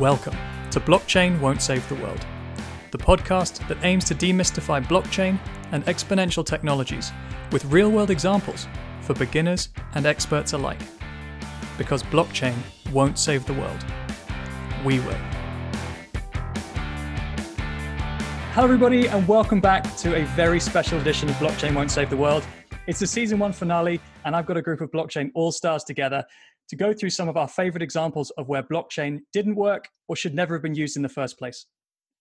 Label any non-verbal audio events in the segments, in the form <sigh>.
Welcome to Blockchain Won't Save the World, the podcast that aims to demystify blockchain and exponential technologies with real world examples for beginners and experts alike. Because blockchain won't save the world, we will. Hello, everybody, and welcome back to a very special edition of Blockchain Won't Save the World. It's the season one finale, and I've got a group of blockchain all stars together to go through some of our favorite examples of where blockchain didn't work or should never have been used in the first place.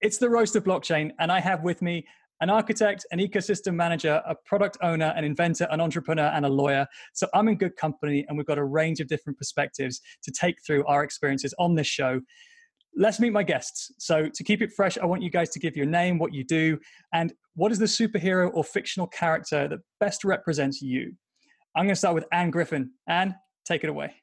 It's the roast of blockchain, and I have with me an architect, an ecosystem manager, a product owner, an inventor, an entrepreneur, and a lawyer. So I'm in good company, and we've got a range of different perspectives to take through our experiences on this show. Let's meet my guests. So, to keep it fresh, I want you guys to give your name, what you do, and what is the superhero or fictional character that best represents you. I'm going to start with Anne Griffin. Anne, take it away.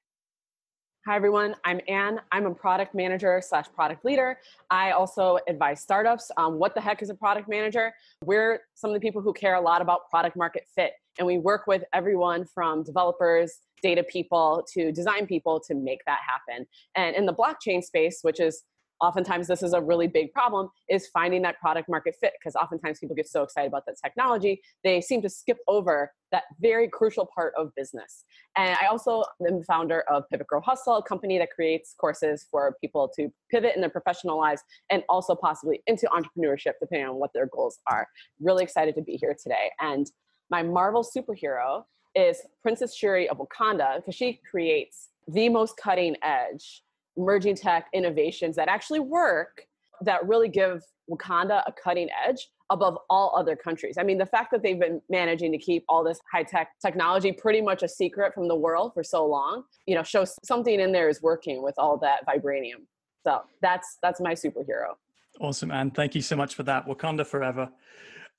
Hi, everyone. I'm Anne. I'm a product manager slash product leader. I also advise startups on what the heck is a product manager. We're some of the people who care a lot about product market fit, and we work with everyone from developers, data people, to design people to make that happen. And in the blockchain space, which is oftentimes this is a really big problem is finding that product market fit because oftentimes people get so excited about that technology they seem to skip over that very crucial part of business. And i also am the founder of pivot grow hustle a company that creates courses for people to pivot in their professional lives and also possibly into entrepreneurship depending on what their goals are. Really excited to be here today. And my marvel superhero is princess shuri of wakanda because she creates the most cutting edge emerging tech innovations that actually work that really give Wakanda a cutting edge above all other countries. I mean, the fact that they've been managing to keep all this high tech technology pretty much a secret from the world for so long, you know, shows something in there is working with all that vibranium. So that's that's my superhero. Awesome, Anne. Thank you so much for that. Wakanda forever.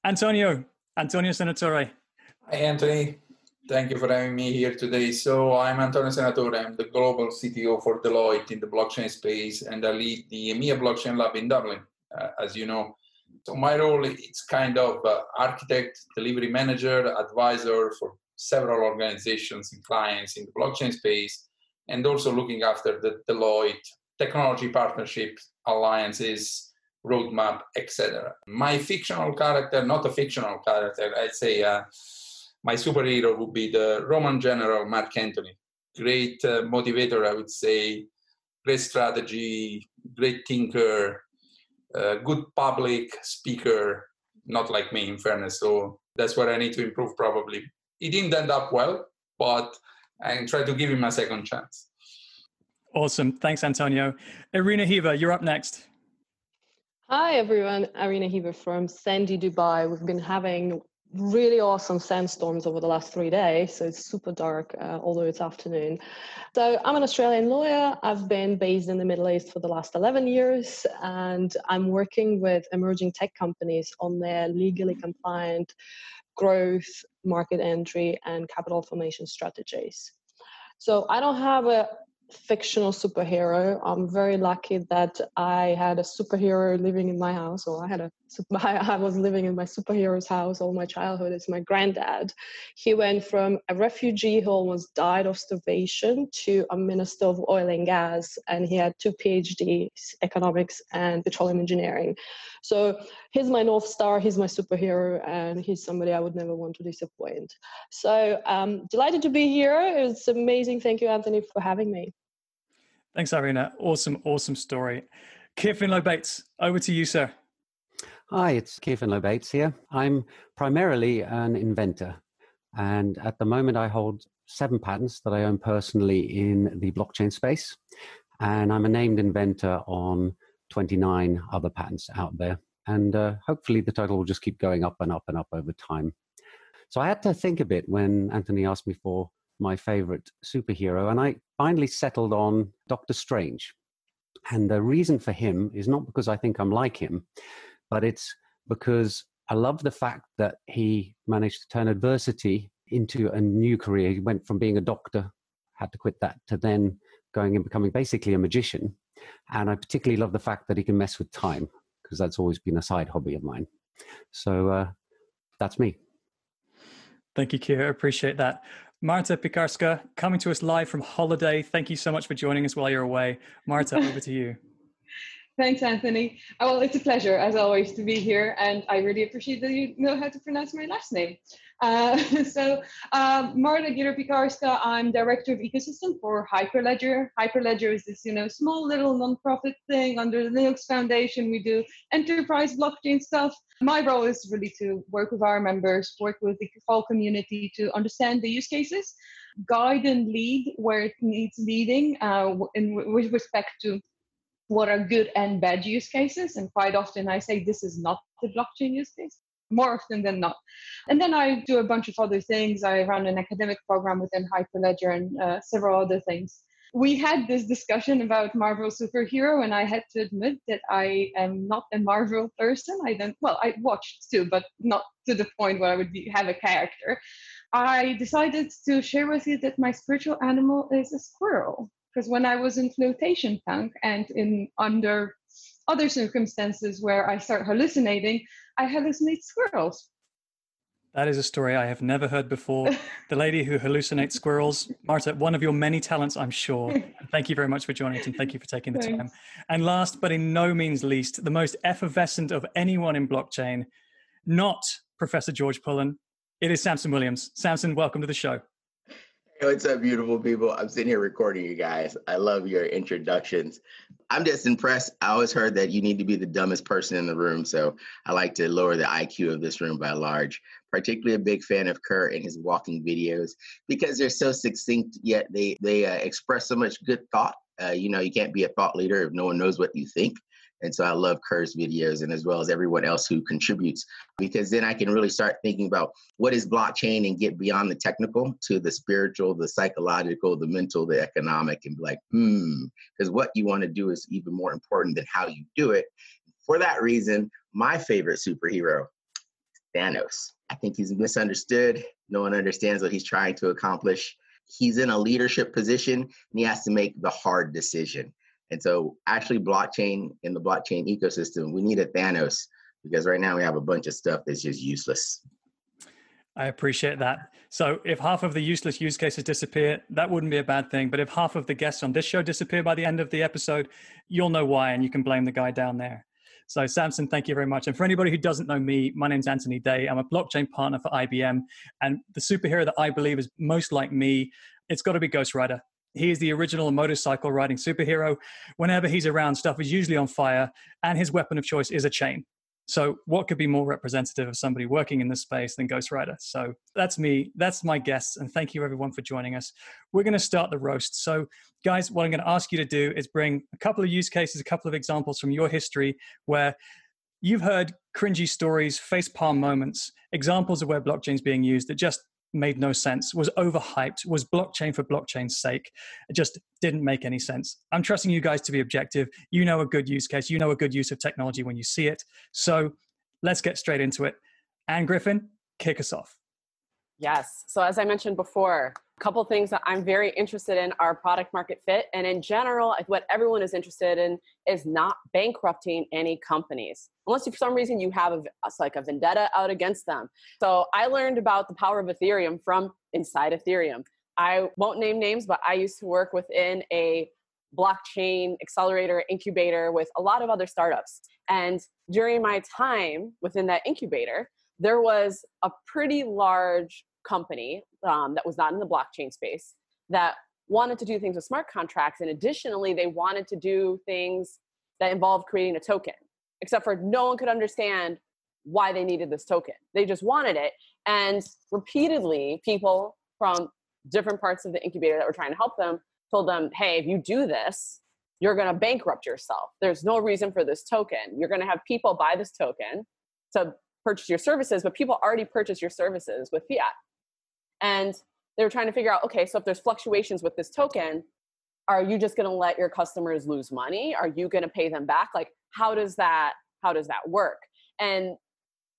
Antonio, Antonio Senatore. Hi, Anthony. Thank you for having me here today. So I'm Antonio Senatore. I'm the global CTO for Deloitte in the blockchain space, and I lead the EMEA Blockchain Lab in Dublin, uh, as you know. So my role is kind of uh, architect, delivery manager, advisor for several organizations and clients in the blockchain space, and also looking after the Deloitte technology partnerships, alliances, roadmap, etc. My fictional character, not a fictional character, I'd say. Uh, my superhero would be the Roman general Mark Antony. Great uh, motivator, I would say. Great strategy, great thinker, uh, good public speaker. Not like me, in fairness. So that's what I need to improve. Probably he didn't end up well, but I try to give him a second chance. Awesome. Thanks, Antonio. Irina Heaver, you're up next. Hi, everyone. Irina Heaver from Sandy, Dubai. We've been having really awesome sandstorms over the last three days so it's super dark uh, although it's afternoon. So i'm an australian lawyer. I've been based in the middle east for the last 11 years and i'm working with emerging tech companies on their legally compliant growth market entry and capital formation strategies. So i don't have a fictional superhero. I'm very lucky that I had a superhero living in my house, or I had a <laughs> I was living in my superhero's house all my childhood. It's my granddad. He went from a refugee who almost died of starvation to a minister of oil and gas, and he had two PhDs, economics and petroleum engineering. So he's my north star. He's my superhero, and he's somebody I would never want to disappoint. So um, delighted to be here. It's amazing. Thank you, Anthony, for having me. Thanks, Irina. Awesome, awesome story. Keir Finlow Bates, over to you, sir. Hi, it's Kevin Finlow Bates here. I'm primarily an inventor, and at the moment I hold seven patents that I own personally in the blockchain space, and I'm a named inventor on 29 other patents out there. And uh, hopefully the total will just keep going up and up and up over time. So I had to think a bit when Anthony asked me for my favorite superhero, and I finally settled on Doctor Strange. And the reason for him is not because I think I'm like him, but it's because I love the fact that he managed to turn adversity into a new career. He went from being a doctor, had to quit that, to then going and becoming basically a magician. And I particularly love the fact that he can mess with time because that's always been a side hobby of mine. So uh, that's me. Thank you, Keir. I appreciate that. Marta Piekarska, coming to us live from holiday. Thank you so much for joining us while you're away. Marta, <laughs> over to you. Thanks, Anthony. Well, it's a pleasure, as always, to be here, and I really appreciate that you know how to pronounce my last name. Uh, <laughs> so, um, Marta Giropikarska, I'm Director of Ecosystem for Hyperledger. Hyperledger is this, you know, small little nonprofit thing under the Linux Foundation. We do enterprise blockchain stuff. My role is really to work with our members, work with the whole community to understand the use cases, guide and lead where it needs leading uh, in, with respect to what are good and bad use cases. And quite often I say this is not the blockchain use case, more often than not. And then I do a bunch of other things. I run an academic program within Hyperledger and uh, several other things. We had this discussion about Marvel superhero, and I had to admit that I am not a Marvel person. I don't, well, I watched too, but not to the point where I would be, have a character. I decided to share with you that my spiritual animal is a squirrel because when I was in flotation tank and in under other circumstances where I start hallucinating, I hallucinate squirrels. That is a story I have never heard before. <laughs> the lady who hallucinates squirrels. Marta, one of your many talents, I'm sure. <laughs> thank you very much for joining us and thank you for taking the Thanks. time. And last but in no means least, the most effervescent of anyone in blockchain, not Professor George Pullen. It is Samson Williams. Samson, welcome to the show. Hey, what's up, beautiful people? I'm sitting here recording you guys. I love your introductions. I'm just impressed. I always heard that you need to be the dumbest person in the room. So I like to lower the IQ of this room by large. Particularly a big fan of Kerr and his walking videos because they're so succinct, yet they, they uh, express so much good thought. Uh, you know, you can't be a thought leader if no one knows what you think. And so I love Kerr's videos and as well as everyone else who contributes, because then I can really start thinking about what is blockchain and get beyond the technical to the spiritual, the psychological, the mental, the economic, and be like, hmm, because what you want to do is even more important than how you do it. For that reason, my favorite superhero, Thanos. I think he's misunderstood. No one understands what he's trying to accomplish. He's in a leadership position and he has to make the hard decision. And so, actually, blockchain in the blockchain ecosystem, we need a Thanos because right now we have a bunch of stuff that's just useless. I appreciate that. So, if half of the useless use cases disappear, that wouldn't be a bad thing. But if half of the guests on this show disappear by the end of the episode, you'll know why, and you can blame the guy down there. So, Samson, thank you very much. And for anybody who doesn't know me, my name's Anthony Day. I'm a blockchain partner for IBM. And the superhero that I believe is most like me, it's got to be Ghost Rider. He is the original motorcycle riding superhero. Whenever he's around, stuff is usually on fire, and his weapon of choice is a chain. So, what could be more representative of somebody working in this space than Ghost Rider? So, that's me. That's my guests. And thank you, everyone, for joining us. We're going to start the roast. So, guys, what I'm going to ask you to do is bring a couple of use cases, a couple of examples from your history where you've heard cringy stories, face palm moments, examples of where blockchain is being used that just made no sense, was overhyped, was blockchain for blockchain's sake. It just didn't make any sense. I'm trusting you guys to be objective. You know a good use case, you know a good use of technology when you see it. So let's get straight into it. Anne Griffin, kick us off. Yes. So as I mentioned before, couple things that I'm very interested in are product market fit. And in general, what everyone is interested in is not bankrupting any companies, unless for some reason you have a, like a vendetta out against them. So I learned about the power of Ethereum from inside Ethereum. I won't name names, but I used to work within a blockchain accelerator incubator with a lot of other startups. And during my time within that incubator, there was a pretty large company um, that was not in the blockchain space that wanted to do things with smart contracts. And additionally, they wanted to do things that involved creating a token, except for no one could understand why they needed this token. They just wanted it. And repeatedly, people from different parts of the incubator that were trying to help them told them, hey, if you do this, you're going to bankrupt yourself. There's no reason for this token. You're going to have people buy this token to purchase your services, but people already purchase your services with fiat. And they were trying to figure out okay, so if there's fluctuations with this token, are you just going to let your customers lose money? Are you going to pay them back? Like, how does that how does that work? And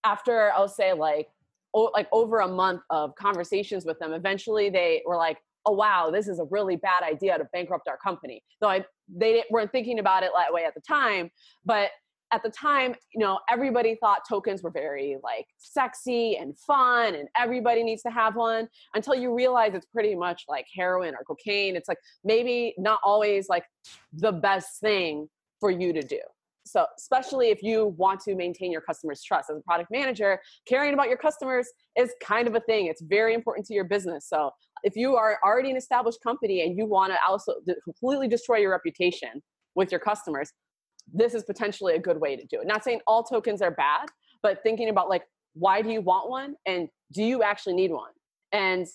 after I'll say like o- like over a month of conversations with them, eventually they were like, "Oh wow, this is a really bad idea to bankrupt our company." Though I they weren't thinking about it that way at the time, but at the time, you know, everybody thought tokens were very like sexy and fun and everybody needs to have one until you realize it's pretty much like heroin or cocaine. It's like maybe not always like the best thing for you to do. So, especially if you want to maintain your customers' trust as a product manager, caring about your customers is kind of a thing. It's very important to your business. So, if you are already an established company and you want to also completely destroy your reputation with your customers, this is potentially a good way to do it. Not saying all tokens are bad, but thinking about like, why do you want one? And do you actually need one? And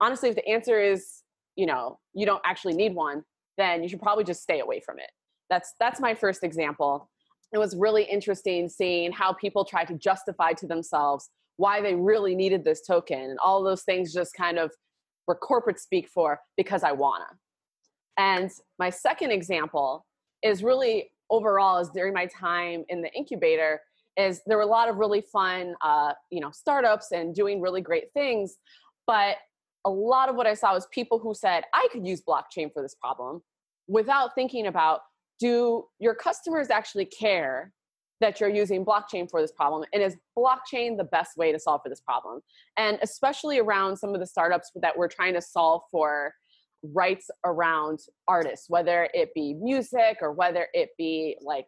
honestly, if the answer is, you know, you don't actually need one, then you should probably just stay away from it. That's that's my first example. It was really interesting seeing how people try to justify to themselves why they really needed this token and all those things just kind of were corporate speak for because I wanna. And my second example is really overall is during my time in the incubator is there were a lot of really fun uh, you know startups and doing really great things but a lot of what i saw was people who said i could use blockchain for this problem without thinking about do your customers actually care that you're using blockchain for this problem and is blockchain the best way to solve for this problem? And especially around some of the startups that we're trying to solve for rights around artists whether it be music or whether it be like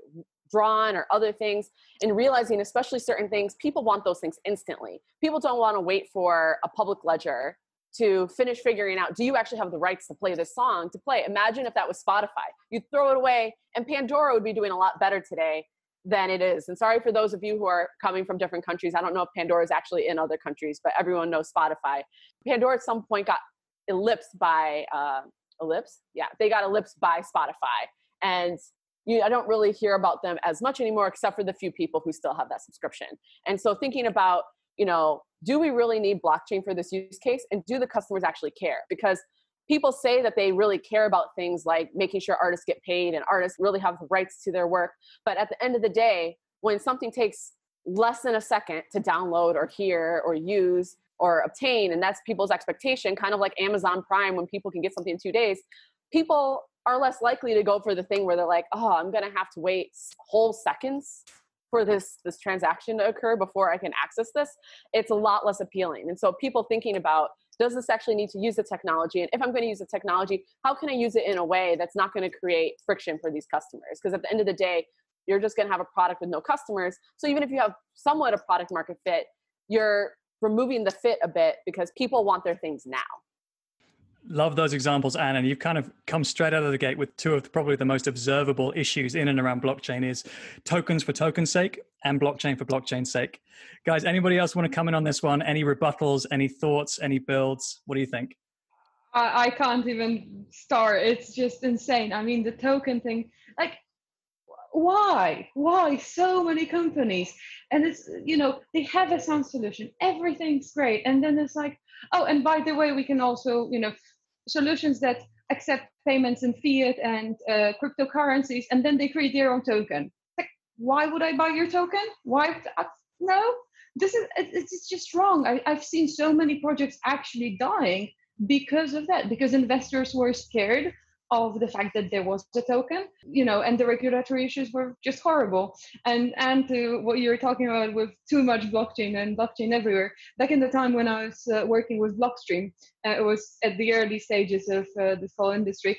drawn or other things and realizing especially certain things people want those things instantly. People don't want to wait for a public ledger to finish figuring out do you actually have the rights to play this song to play? Imagine if that was spotify. You'd throw it away and pandora would be doing a lot better today than it is. And sorry for those of you who are coming from different countries. I don't know if pandora is actually in other countries but everyone knows spotify. Pandora at some point got ellipsed by uh, ellipse yeah they got Ellipse by spotify and you, I don't really hear about them as much anymore, except for the few people who still have that subscription. And so thinking about, you know, do we really need blockchain for this use case? And do the customers actually care? Because people say that they really care about things like making sure artists get paid and artists really have rights to their work. But at the end of the day, when something takes less than a second to download or hear or use or obtain, and that's people's expectation, kind of like Amazon Prime when people can get something in two days, people are less likely to go for the thing where they're like, oh, I'm gonna have to wait whole seconds for this this transaction to occur before I can access this. It's a lot less appealing. And so people thinking about does this actually need to use the technology? And if I'm going to use the technology, how can I use it in a way that's not going to create friction for these customers? Because at the end of the day, you're just going to have a product with no customers. So even if you have somewhat a product market fit, you're removing the fit a bit because people want their things now. Love those examples, Anne. And you've kind of come straight out of the gate with two of probably the most observable issues in and around blockchain is tokens for token's sake and blockchain for blockchain's sake. Guys, anybody else want to come in on this one? Any rebuttals, any thoughts, any builds? What do you think? I, I can't even start. It's just insane. I mean, the token thing, like, why? Why so many companies? And it's, you know, they have a sound solution, everything's great. And then it's like, oh, and by the way, we can also, you know, solutions that accept payments in fiat and uh, cryptocurrencies, and then they create their own token. Like, why would I buy your token? Why? No, this is it's just wrong. I, I've seen so many projects actually dying because of that, because investors were scared of the fact that there was a token, you know, and the regulatory issues were just horrible. And and to what you were talking about with too much blockchain and blockchain everywhere. Back in the time when I was uh, working with Blockstream, uh, it was at the early stages of uh, this whole industry.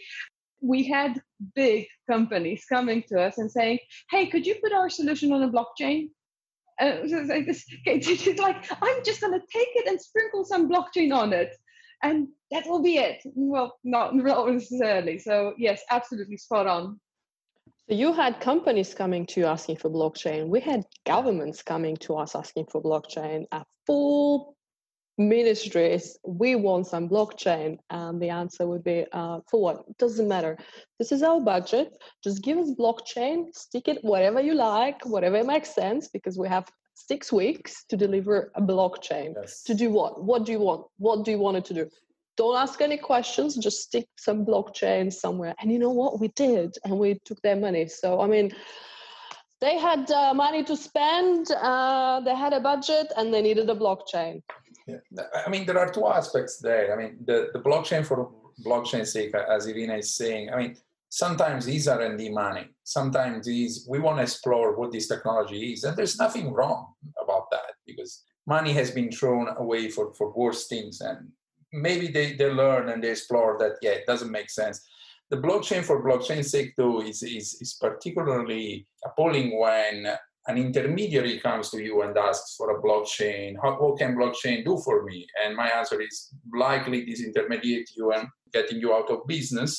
We had big companies coming to us and saying, "Hey, could you put our solution on a blockchain?" Uh, <laughs> like, like I'm just gonna take it and sprinkle some blockchain on it and that will be it. Well, not, not necessarily. So yes, absolutely spot on. So you had companies coming to you asking for blockchain. We had governments coming to us asking for blockchain. A full ministries, we want some blockchain, and the answer would be uh, for what? Doesn't matter. This is our budget. Just give us blockchain, stick it whatever you like, whatever makes sense, because we have six weeks to deliver a blockchain. Yes. To do what? What do you want? What do you want it to do? Don't ask any questions, just stick some blockchain somewhere. And you know what? We did, and we took their money. So, I mean, they had uh, money to spend, uh, they had a budget, and they needed a blockchain. Yeah. I mean, there are two aspects there. I mean, the, the blockchain for blockchain sake, as Irina is saying, I mean, sometimes these R&D money. Sometimes these we want to explore what this technology is, and there's nothing wrong about that because money has been thrown away for for worse things, and maybe they they learn and they explore that yeah it doesn't make sense. the blockchain for blockchain sake though is, is, is particularly appalling when an intermediary comes to you and asks for a blockchain how, what can blockchain do for me and my answer is likely disintermediate you and getting you out of business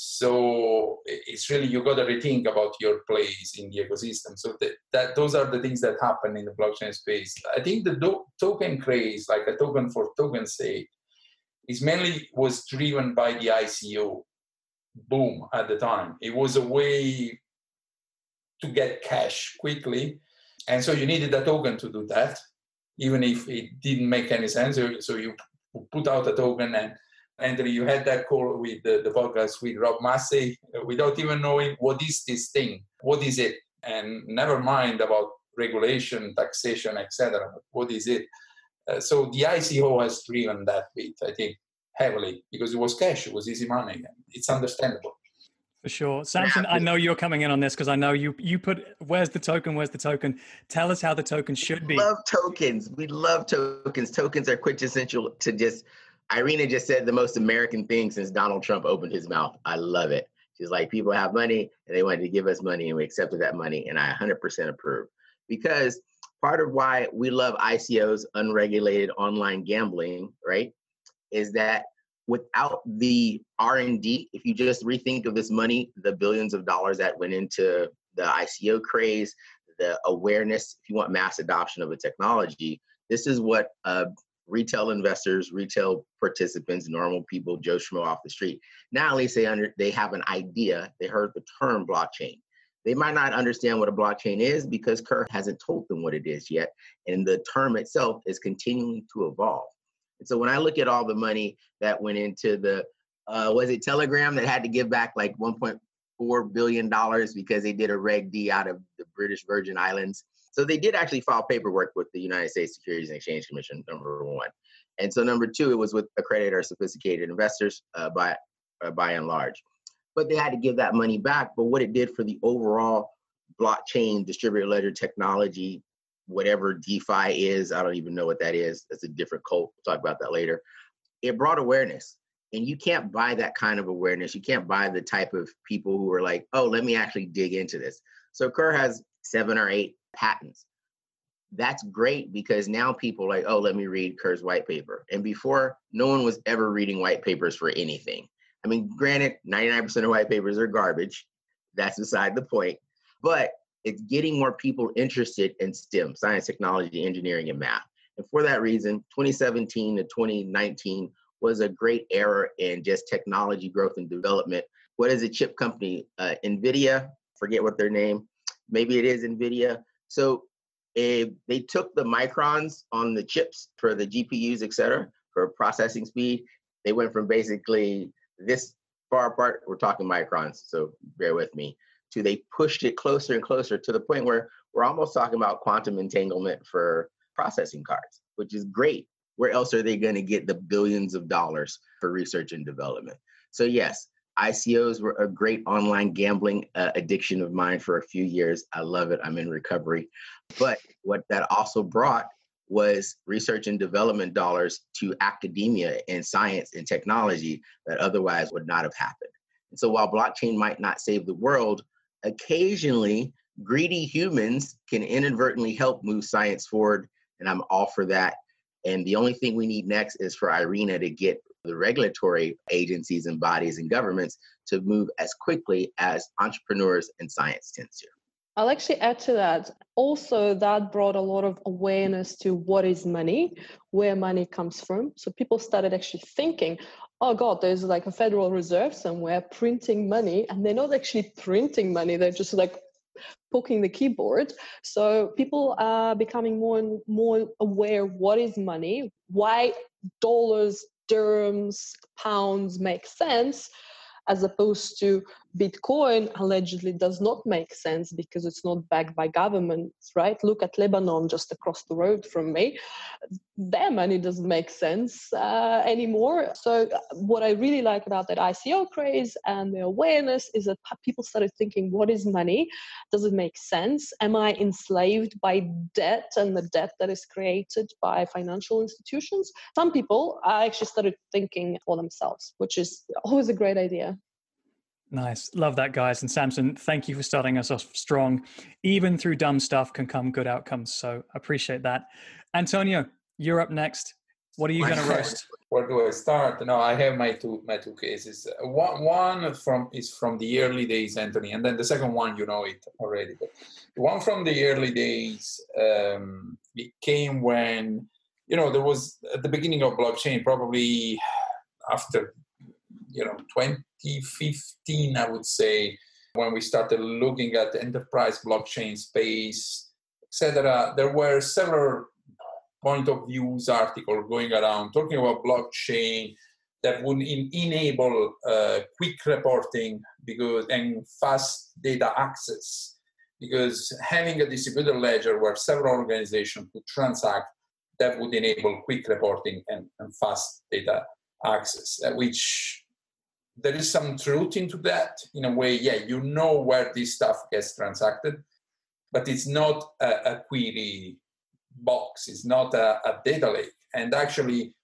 so it's really you got to rethink about your place in the ecosystem so that, that those are the things that happen in the blockchain space i think the do- token craze like a token for token sake is mainly was driven by the ico boom at the time it was a way to get cash quickly. And so you needed a token to do that, even if it didn't make any sense. So you put out a token and Andrew, you had that call with the, the podcast with Rob Massey uh, without even knowing what is this thing, what is it, and never mind about regulation, taxation, etc. What is it? Uh, so the ICO has driven that bit, I think, heavily because it was cash, it was easy money. It's understandable. For sure. Samson, I know you're coming in on this because I know you you put where's the token, where's the token? Tell us how the token should be. We love tokens. We love tokens. Tokens are quintessential to just Irina just said the most American thing since Donald Trump opened his mouth. I love it. She's like, people have money and they wanted to give us money and we accepted that money. And I 100% approve because part of why we love ICOs, unregulated online gambling, right, is that without the r&d if you just rethink of this money the billions of dollars that went into the ico craze the awareness if you want mass adoption of a technology this is what retail investors retail participants normal people joe schmo off the street now at least they under they have an idea they heard the term blockchain they might not understand what a blockchain is because Kerr hasn't told them what it is yet. And the term itself is continuing to evolve. And so when I look at all the money that went into the, uh, was it Telegram that had to give back like 1.4 billion dollars because they did a Reg D out of the British Virgin Islands. So they did actually file paperwork with the United States Securities and Exchange Commission. Number one, and so number two, it was with accredited or sophisticated investors uh, by uh, by and large. But they had to give that money back. But what it did for the overall blockchain distributed ledger technology whatever DeFi is. I don't even know what that is. That's a different cult. We'll talk about that later. It brought awareness. And you can't buy that kind of awareness. You can't buy the type of people who are like, oh, let me actually dig into this. So Kerr has seven or eight patents. That's great because now people like, oh, let me read Kerr's white paper. And before, no one was ever reading white papers for anything. I mean, granted, 99% of white papers are garbage. That's beside the point. But it's getting more people interested in STEM, science, technology, engineering, and math. And for that reason, 2017 to 2019 was a great era in just technology growth and development. What is a chip company? Uh, NVIDIA, forget what their name, maybe it is NVIDIA. So if they took the microns on the chips for the GPUs, et cetera, for processing speed. They went from basically this far apart, we're talking microns, so bear with me, to they pushed it closer and closer to the point where we're almost talking about quantum entanglement for processing cards, which is great. Where else are they going to get the billions of dollars for research and development? So, yes, ICOs were a great online gambling uh, addiction of mine for a few years. I love it. I'm in recovery. But what that also brought was research and development dollars to academia and science and technology that otherwise would not have happened. And so while blockchain might not save the world, occasionally greedy humans can inadvertently help move science forward and i'm all for that and the only thing we need next is for irina to get the regulatory agencies and bodies and governments to move as quickly as entrepreneurs and science tends to I'll actually add to that. Also, that brought a lot of awareness to what is money, where money comes from. So people started actually thinking, oh god there's like a federal reserve somewhere printing money and they're not actually printing money they're just like poking the keyboard so people are becoming more and more aware what is money why dollars dirhams pounds make sense as opposed to Bitcoin allegedly does not make sense because it's not backed by governments, right? Look at Lebanon just across the road from me. Their money doesn't make sense uh, anymore. So, uh, what I really like about that ICO craze and the awareness is that people started thinking, what is money? Does it make sense? Am I enslaved by debt and the debt that is created by financial institutions? Some people actually started thinking for themselves, which is always a great idea. Nice. Love that, guys. And Samson, thank you for starting us off strong. Even through dumb stuff can come good outcomes. So appreciate that. Antonio, you're up next. What are you going <laughs> to roast? Where do I start? No, I have my two my two cases. One one from is from the early days, Anthony, and then the second one you know it already. But one from the early days um, it came when you know there was at the beginning of blockchain, probably after you know 2015, I would say, when we started looking at the enterprise blockchain space, etc. There were several point of views article going around talking about blockchain that would in, enable uh, quick reporting because and fast data access because having a distributed ledger where several organizations could transact that would enable quick reporting and, and fast data access uh, which there is some truth into that in a way yeah you know where this stuff gets transacted but it's not a, a query box. It's not a, a data lake. And actually,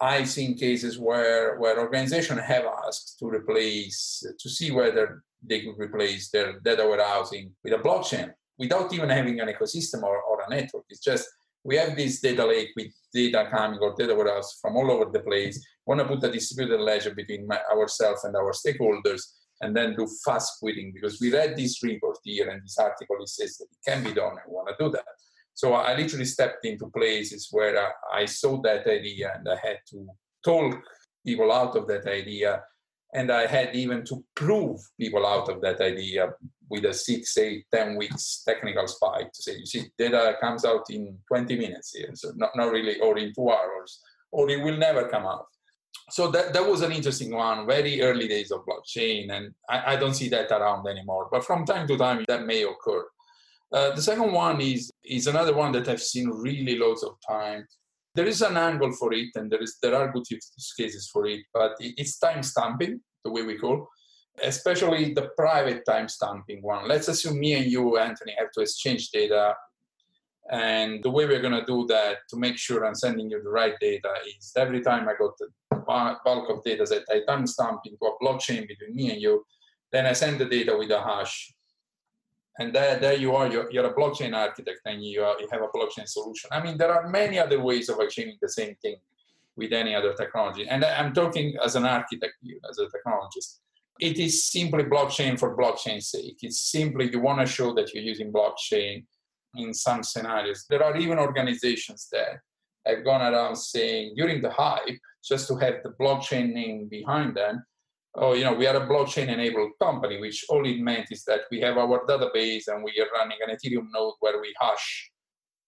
I've seen cases where, where organizations have asked to replace, to see whether they could replace their data warehousing with a blockchain without even having an ecosystem or, or a network. It's just we have this data lake with data coming or data warehouse from all over the place. We want to put a distributed ledger between my, ourselves and our stakeholders and then do fast quitting because we read this report here and this article it says that it can be done and we want to do that. So I literally stepped into places where I saw that idea and I had to talk people out of that idea. And I had even to prove people out of that idea with a six, eight, ten weeks technical spike to say, you see, data comes out in 20 minutes here. So not, not really, or in two hours, or it will never come out. So that, that was an interesting one, very early days of blockchain. And I, I don't see that around anymore. But from time to time, that may occur. Uh, the second one is is another one that I've seen really loads of time. There is an angle for it, and there is there are good use cases for it, but it's time stamping, the way we call, especially the private time stamping one. Let's assume me and you, Anthony, have to exchange data, and the way we're going to do that to make sure I'm sending you the right data is every time I got the bulk of data that I time stamp into a blockchain between me and you, then I send the data with a hash. And there, there you are you're, you're a blockchain architect and you, are, you have a blockchain solution. I mean there are many other ways of achieving the same thing with any other technology. And i'm talking as an architect as a technologist it is simply blockchain for blockchain's sake it's simply you want to show that you're using blockchain in some scenarios there are even organizations that have gone around saying during the hype just to have the blockchain name behind them oh, you know, we are a blockchain enabled company, which all it meant is that we have our database and we are running an Ethereum node where we hash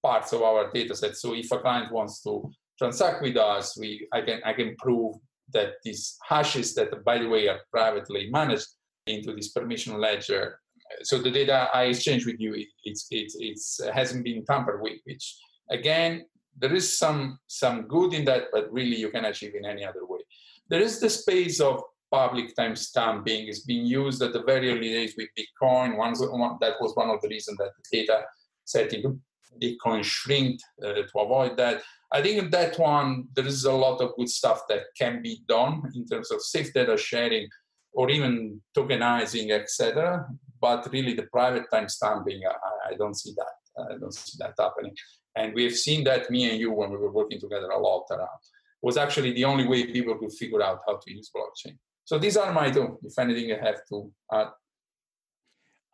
parts of our data set. So if a client wants to transact with us, we I can I can prove that these hashes that by the way are privately managed into this permission ledger. So the data I exchange with you, it's it's hasn't been tampered with, which again there is some some good in that, but really you can achieve in any other way. There is the space of public time stamping is being used at the very early days with Bitcoin. One that was one of the reasons that the data set into Bitcoin shrinked uh, to avoid that. I think in that one, there is a lot of good stuff that can be done in terms of safe data sharing or even tokenizing, etc. But really, the private timestamping, I, I don't see that. I don't see that happening. And we have seen that me and you when we were working together a lot around was actually the only way people could figure out how to use blockchain. So these are my two. If anything, I have to add.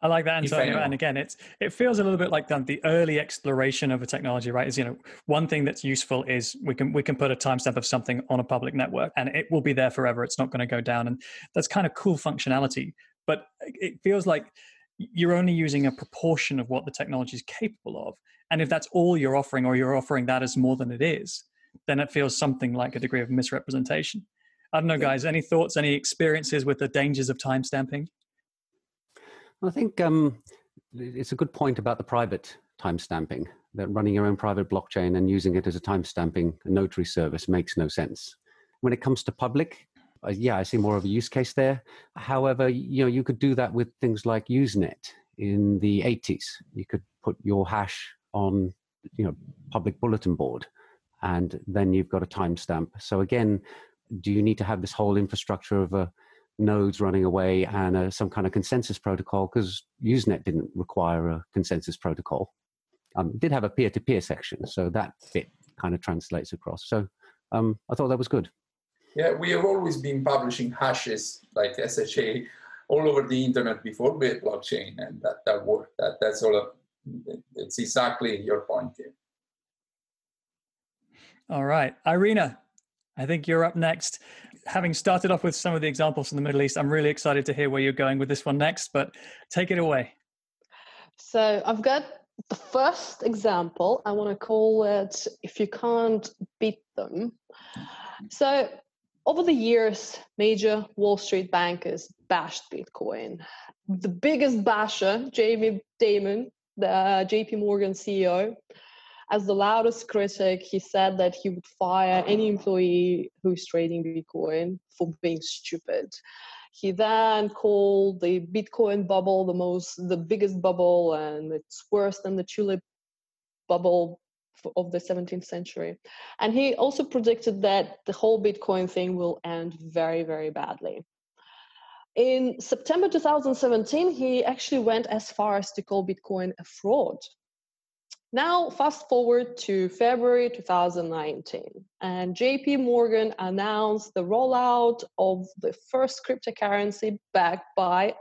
I like that, Antonio. And again, it's it feels a little bit like the, the early exploration of a technology, right? Is you know one thing that's useful is we can we can put a timestamp of something on a public network, and it will be there forever. It's not going to go down, and that's kind of cool functionality. But it feels like you're only using a proportion of what the technology is capable of, and if that's all you're offering, or you're offering that as more than it is, then it feels something like a degree of misrepresentation. I don't know, guys. Any thoughts? Any experiences with the dangers of timestamping? I think um, it's a good point about the private timestamping. That running your own private blockchain and using it as a timestamping notary service makes no sense. When it comes to public, uh, yeah, I see more of a use case there. However, you know, you could do that with things like Usenet in the 80s. You could put your hash on, you know, public bulletin board, and then you've got a timestamp. So again, do you need to have this whole infrastructure of a nodes running away and uh, some kind of consensus protocol because Usenet didn't require a consensus protocol. Um, did have a peer-to-peer section, so that bit kind of translates across. So um, I thought that was good. Yeah, we have always been publishing hashes like SHA all over the internet before with blockchain, and that that worked. That that's all. Of, It's exactly your point here. All right, Irina, I think you're up next. Having started off with some of the examples from the Middle East, I'm really excited to hear where you're going with this one next. But take it away. So I've got the first example. I want to call it "If you can't beat them." So over the years, major Wall Street bankers bashed Bitcoin. The biggest basher, Jamie Dimon, the uh, JP Morgan CEO, as the loudest critic, he said that he would fire any employee who's trading Bitcoin for being stupid. He then called the Bitcoin bubble the most, the biggest bubble, and it's worse than the tulip bubble of the 17th century. And he also predicted that the whole Bitcoin thing will end very, very badly. In September 2017, he actually went as far as to call Bitcoin a fraud. Now, fast forward to February 2019, and JP Morgan announced the rollout of the first cryptocurrency backed by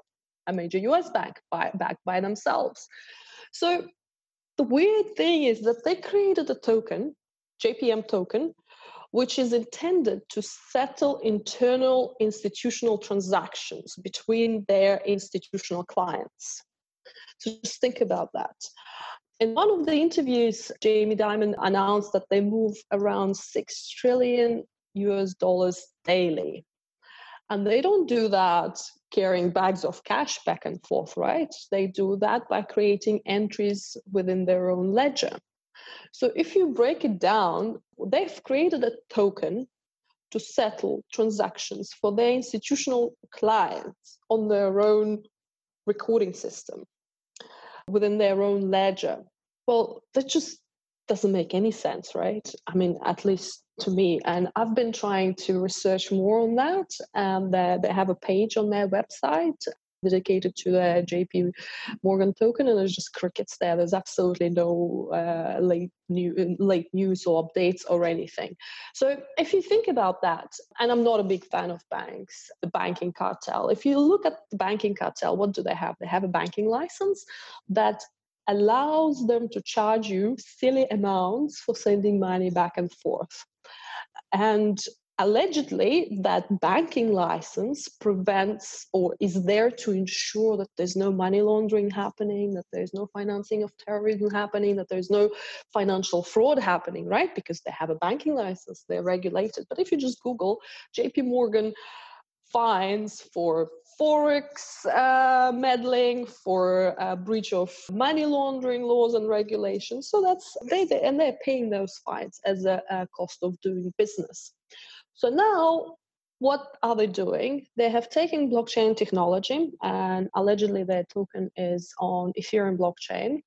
a major US bank, by, backed by themselves. So, the weird thing is that they created a token, JPM token, which is intended to settle internal institutional transactions between their institutional clients. So just think about that. In one of the interviews, Jamie Dimon announced that they move around 6 trillion US dollars daily. And they don't do that carrying bags of cash back and forth, right? They do that by creating entries within their own ledger. So if you break it down, they've created a token to settle transactions for their institutional clients on their own recording system within their own ledger. Well, that just doesn't make any sense, right? I mean, at least to me. And I've been trying to research more on that. And uh, they have a page on their website dedicated to the JP Morgan token, and there's just crickets there. There's absolutely no uh, late new late news or updates or anything. So if you think about that, and I'm not a big fan of banks, the banking cartel. If you look at the banking cartel, what do they have? They have a banking license that allows them to charge you silly amounts for sending money back and forth. And allegedly that banking license prevents or is there to ensure that there's no money laundering happening that there's no financing of terrorism happening that there's no financial fraud happening right? Because they have a banking license they're regulated. But if you just google jp morgan fines for forex uh, meddling for uh, breach of money laundering laws and regulations so that's they, they and they're paying those fines as a, a cost of doing business so now, what are they doing? They have taken blockchain technology, and allegedly their token is on Ethereum blockchain,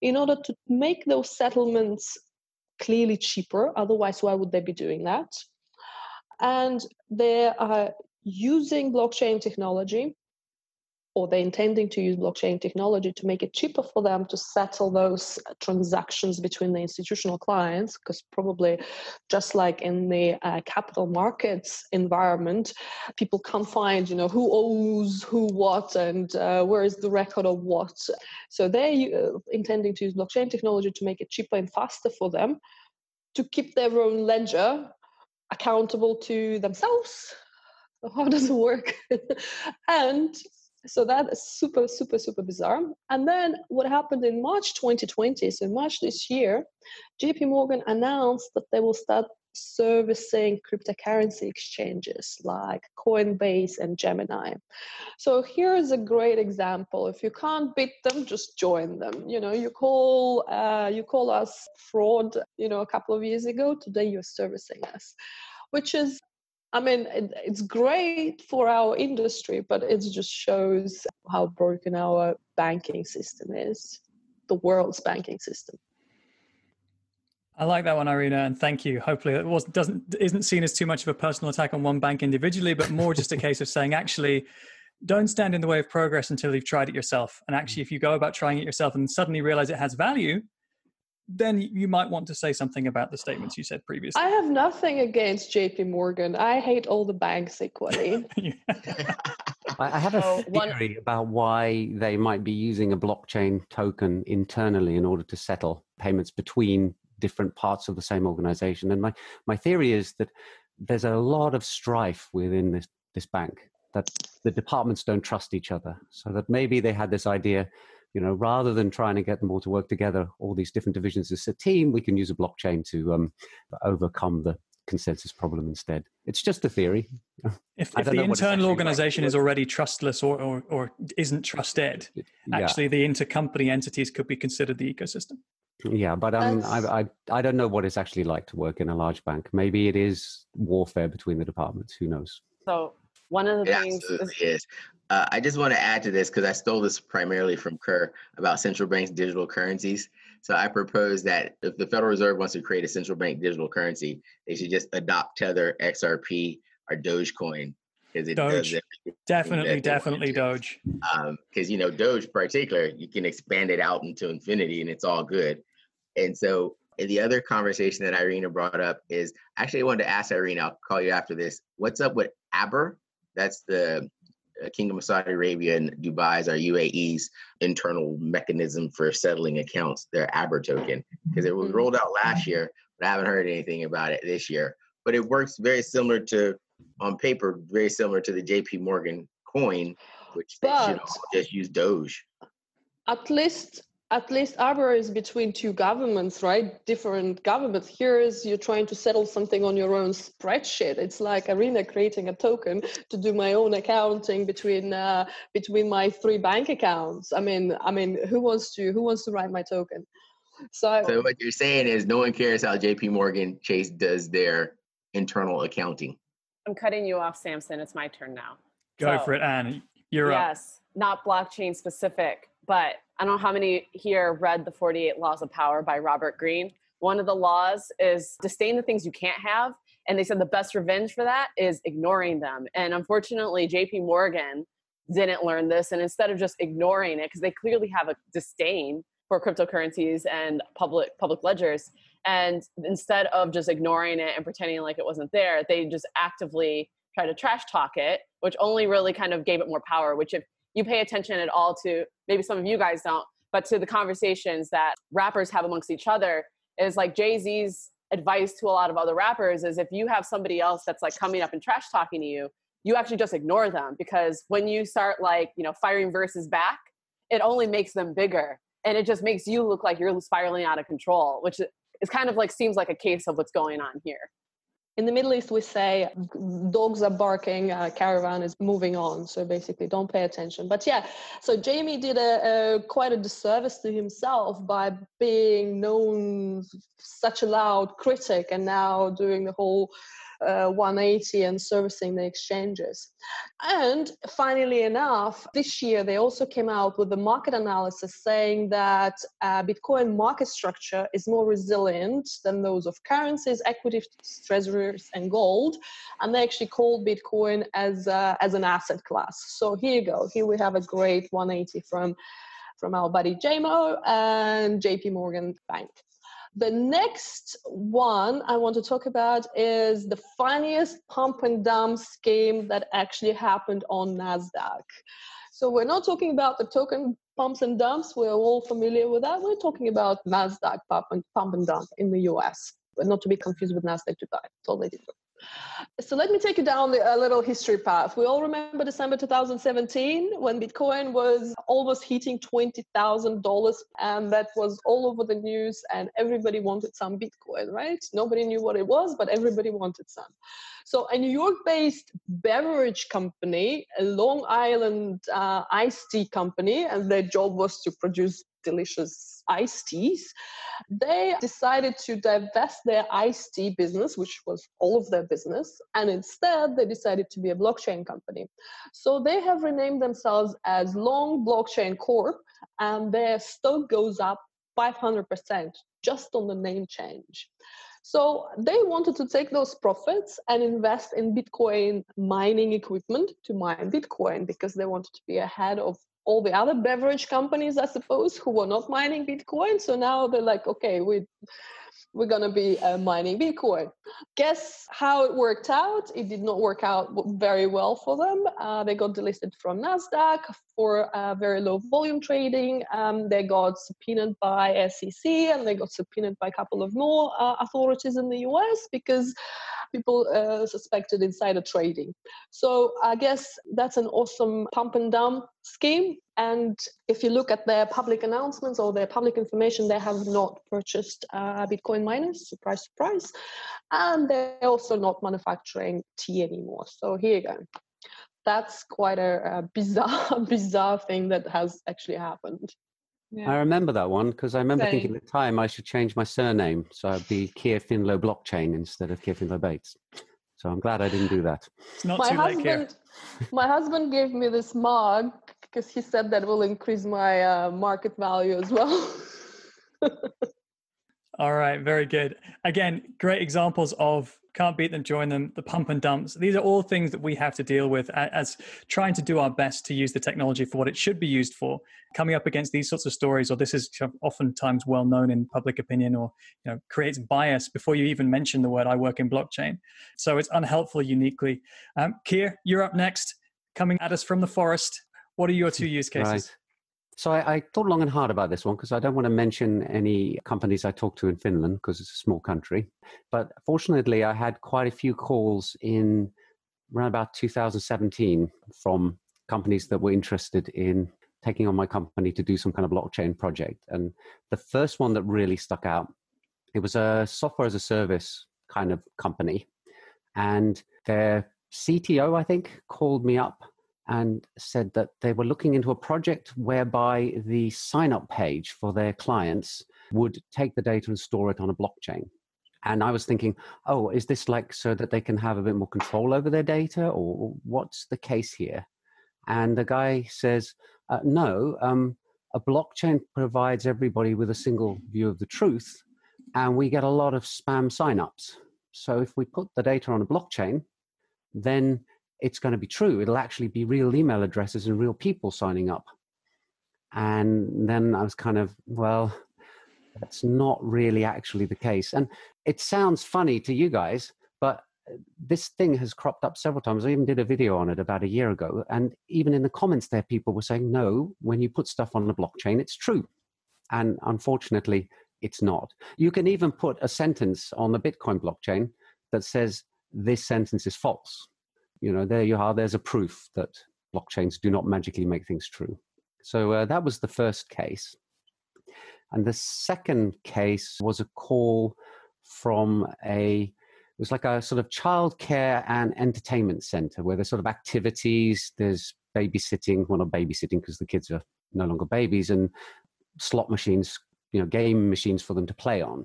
in order to make those settlements clearly cheaper. Otherwise, why would they be doing that? And they are using blockchain technology or they're intending to use blockchain technology to make it cheaper for them to settle those transactions between the institutional clients because probably just like in the uh, capital markets environment people can't find you know who owes who what and uh, where is the record of what. So they're uh, intending to use blockchain technology to make it cheaper and faster for them to keep their own ledger accountable to themselves. How does it work? <laughs> And so that is super, super, super bizarre. And then what happened in March 2020, so March this year, JP Morgan announced that they will start servicing cryptocurrency exchanges like Coinbase and Gemini. So here's a great example. If you can't beat them, just join them. You know, you call uh, you call us fraud. You know, a couple of years ago. Today you're servicing us, which is I mean, it, it's great for our industry, but it just shows how broken our banking system is, the world's banking system. I like that one, Irina, and thank you. Hopefully, it was doesn't isn't seen as too much of a personal attack on one bank individually, but more just a case of saying, actually, don't stand in the way of progress until you've tried it yourself. And actually, if you go about trying it yourself and suddenly realize it has value, then you might want to say something about the statements you said previously. I have nothing against JP Morgan. I hate all the banks equally. <laughs> <laughs> I have a oh, theory one... about why they might be using a blockchain token internally in order to settle payments between different parts of the same organization. And my, my theory is that there's a lot of strife within this, this bank, that the departments don't trust each other. So that maybe they had this idea, you know, rather than trying to get them all to work together, all these different divisions as a team, we can use a blockchain to um, overcome the consensus problem instead. It's just a theory. <laughs> If, if the internal organization like. is already trustless or, or, or isn't trusted, yeah. actually the intercompany entities could be considered the ecosystem. Yeah, but um, I, I I don't know what it's actually like to work in a large bank. Maybe it is warfare between the departments. Who knows? So one of the it things is. is. Uh, I just want to add to this because I stole this primarily from Keir about central banks' digital currencies. So I propose that if the Federal Reserve wants to create a central bank digital currency, they should just adopt Tether, XRP, or Dogecoin because it Doge. does definitely, definitely Doge. Because um, you know Doge, particular, you can expand it out into infinity, and it's all good. And so the other conversation that Irina brought up is actually I wanted to ask Irina. I'll call you after this. What's up with Aber? That's the uh, Kingdom of Saudi Arabia and Dubai's or UAE's internal mechanism for settling accounts, their Aber token, because it was mm-hmm. rolled out last year, but I haven't heard anything about it this year. But it works very similar to, on paper, very similar to the JP Morgan coin, which but, they should just use Doge. At least at least Aber is between two governments, right? Different governments. Here is you're trying to settle something on your own spreadsheet. It's like Irina creating a token <laughs> to do my own accounting between uh, between my three bank accounts. I mean, I mean, who wants to who wants to write my token? So, so what you're saying is no one cares how J.P. Morgan Chase does their internal accounting. I'm cutting you off, Samson. It's my turn now. Go so, for it, Anne. You're yes, up. Yes, not blockchain specific, but I don't know how many here read The 48 Laws of Power by Robert Greene. One of the laws is disdain the things you can't have. And they said the best revenge for that is ignoring them. And unfortunately, JP Morgan didn't learn this. And instead of just ignoring it, because they clearly have a disdain for cryptocurrencies and public public ledgers, and instead of just ignoring it and pretending like it wasn't there, they just actively try to trash talk it, which only really kind of gave it more power. Which if you pay attention at all to maybe some of you guys don't but to the conversations that rappers have amongst each other is like jay-z's advice to a lot of other rappers is if you have somebody else that's like coming up and trash talking to you you actually just ignore them because when you start like you know firing verses back it only makes them bigger and it just makes you look like you're spiraling out of control which is kind of like seems like a case of what's going on here in the Middle East, we say dogs are barking, uh, caravan is moving on. So basically, don't pay attention. But yeah, so Jamie did a, a, quite a disservice to himself by being known such a loud critic and now doing the whole uh, 180 and servicing the exchanges. And finally enough, this year they also came out with a market analysis saying that uh, Bitcoin market structure is more resilient than those of currencies, equities, treasuries, and gold. And they actually called Bitcoin as, uh, as an asset class. So here you go. Here we have a great 180 from from our buddy JMO and JP Morgan Bank. The next one I want to talk about is the funniest pump and dump scheme that actually happened on NASDAQ. So we're not talking about the token pumps and dumps. We're all familiar with that. We're talking about NASDAQ pump and, pump and dump in the US, but not to be confused with NASDAQ Dubai. Totally different. So let me take you down the, a little history path. We all remember December 2017 when Bitcoin was almost hitting $20,000 and that was all over the news and everybody wanted some Bitcoin, right? Nobody knew what it was, but everybody wanted some. So a New York-based beverage company, a Long Island uh, iced tea company, and their job was to produce delicious iced teas, they decided to divest their iced tea business, which was all of their business, and instead they decided to be a blockchain company. So they have renamed themselves as Long Blockchain Corp, and their stock goes up 500% just on the name change. So they wanted to take those profits and invest in Bitcoin mining equipment to mine Bitcoin because they wanted to be ahead of all the other beverage companies, I suppose, who were not mining Bitcoin. So now they're like, okay, we we're to be uh, mining Bitcoin. Guess how it worked out? It did not work out very well for them. Uh, they got delisted from NASDAQ for uh, very low volume trading. Um, they got subpoenaed by SEC and they got subpoenaed by a couple of more uh, authorities in the US because people uh, suspected insider trading. So I guess that's an awesome pump and dump scheme. And if you look at their public announcements or their public information, they have not purchased uh, Bitcoin miners, surprise, surprise. And they're also not manufacturing tea anymore. So here you go. That's quite a, a bizarre, <laughs> bizarre thing that has actually happened. Yeah. I remember that one because I remember Same. thinking at the time I should change my surname so I'd be Keir Finlow Blockchain instead of Keir Finlow Bates. So I'm glad I didn't do that. It's not my too husband, late, my husband gave me this mug because he said that will increase my uh, market value as well. <laughs> All right, very good. Again, great examples of can't beat them, join them, the pump and dumps. These are all things that we have to deal with as trying to do our best to use the technology for what it should be used for. Coming up against these sorts of stories, or this is oftentimes well known in public opinion, or you know creates bias before you even mention the word "I work in blockchain." So it's unhelpful uniquely. Um, Keir, you're up next, coming at us from the forest. What are your two <laughs> use cases? Right. So I, I, thought long and hard about this one because I don't want to mention any companies I talked to in Finland because it's a small country. But fortunately, I had quite a few calls in around about 2017 from companies that were interested in taking on my company to do some kind of blockchain project. And the first one that really stuck out, it was a software as a service kind of company. And their CTO, I think, called me up and said that they were looking into a project whereby the sign up page for their clients would take the data and store it on a blockchain. And I was thinking, oh, is this like so that they can have a bit more control over their data, or what's the case here? And the guy says, uh, no, um, a blockchain provides everybody with a single view of the truth, and we get a lot of spam signups. So if we put the data on a blockchain, then it's going to be true. It'll actually be real email addresses and real people signing up. And then I was kind of, well, that's not really actually the case. And it sounds funny to you guys, but uh, this thing has cropped up several times. I even did a video on it about a year ago. And even in the comments there, people were saying, no, when you put stuff on the blockchain, it's true. And unfortunately, it's not. You can even put a sentence on the Bitcoin blockchain that says, this sentence is false you know, there you are. There's a proof that blockchains do not magically make things true. So uh, that was the first case. And the second case was a call from a, it was like a sort of childcare and entertainment center where there's sort of activities, there's babysitting, well, not babysitting because the kids are no longer babies, and slot machines, you know, game machines for them to play on.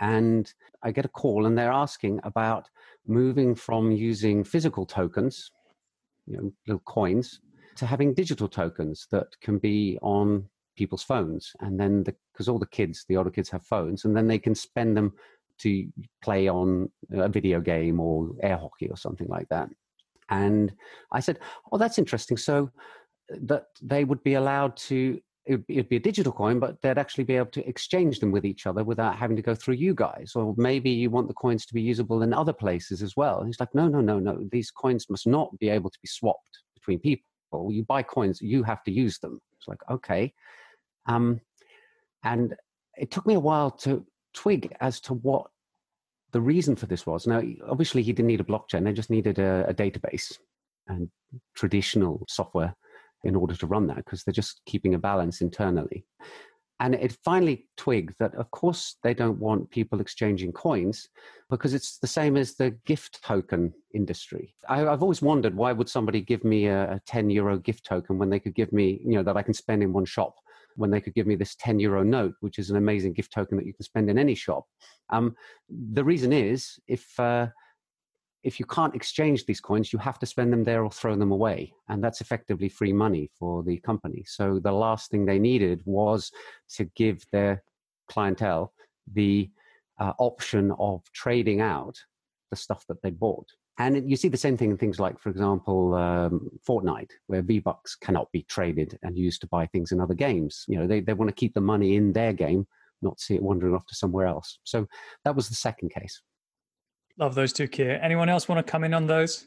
And I get a call and they're asking about moving from using physical tokens, you know, little coins, to having digital tokens that can be on people's phones. And then, because the, all the kids, the older kids have phones, and then they can spend them to play on a video game or air hockey or something like that. And I said, Oh, that's interesting. So uh, that they would be allowed to it'd be, it'd be, a digital coin, but they'd actually be able to exchange them with each other without having to go through you guys. Or maybe you want the coins to be usable in other places as well. And he's like, no, no, no, no. These coins must not be able to be swapped between people. You buy coins, you have to use them. It's like, okay. Um, and it took me a while to twig as to what the reason for this was. Now, obviously, he didn't need a blockchain, they just needed a, a database and traditional software in order to run that because they're just keeping a balance internally. And it finally twigged that, of course, they don't want people exchanging coins because it's the same as the gift token industry. I, have always wondered why would somebody give me a, a 10 euro gift token when they could give me, you know, that I can spend in one shop when they could give me this 10 euro note, which is an amazing gift token that you can spend in any shop. Um, the reason is if, uh, if you can't exchange these coins, you have to spend them there or throw them away. And that's effectively free money for the company. So the last thing they needed was to give their clientele the uh, option of trading out the stuff that they bought. And you see the same thing in things like, for example, um, Fortnite, where V Bucks cannot be traded and used to buy things in other games. You know, they, they want to keep the money in their game, not see it wandering off to somewhere else. So that was the second case. Love those two, Keir. Anyone else want to come in on those?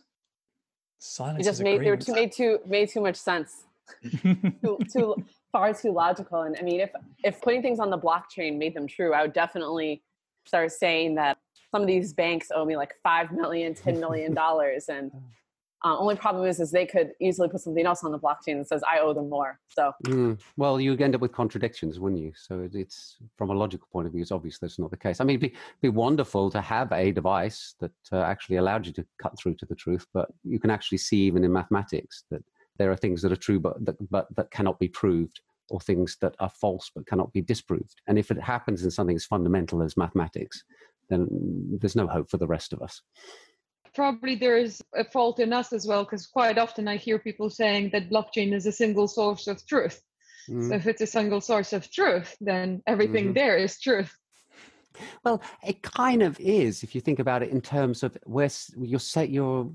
Silence. It just made they were too, made too made too much sense. <laughs> too, too far too logical. And I mean, if if putting things on the blockchain made them true, I would definitely start saying that some of these banks owe me like five million, ten million dollars, and <laughs> uh, only problem is, is they could easily put something else on the blockchain that says I owe them more. So, mm, well, you end up with contradictions, wouldn't you? So it's from a logical point of view, it's obvious that's not the case. I mean, it'd be, be wonderful to have a device that uh, actually allowed you to cut through to the truth, but you can actually see even in mathematics that there are things that are true but that, but that cannot be proved or things that are false but cannot be disproved. And if it happens in something as fundamental as mathematics, then there's no hope for the rest of us probably there is a fault in us as well because quite often i hear people saying that blockchain is a single source of truth mm. so if it's a single source of truth then everything mm-hmm. there is truth well it kind of is if you think about it in terms of where you're set you're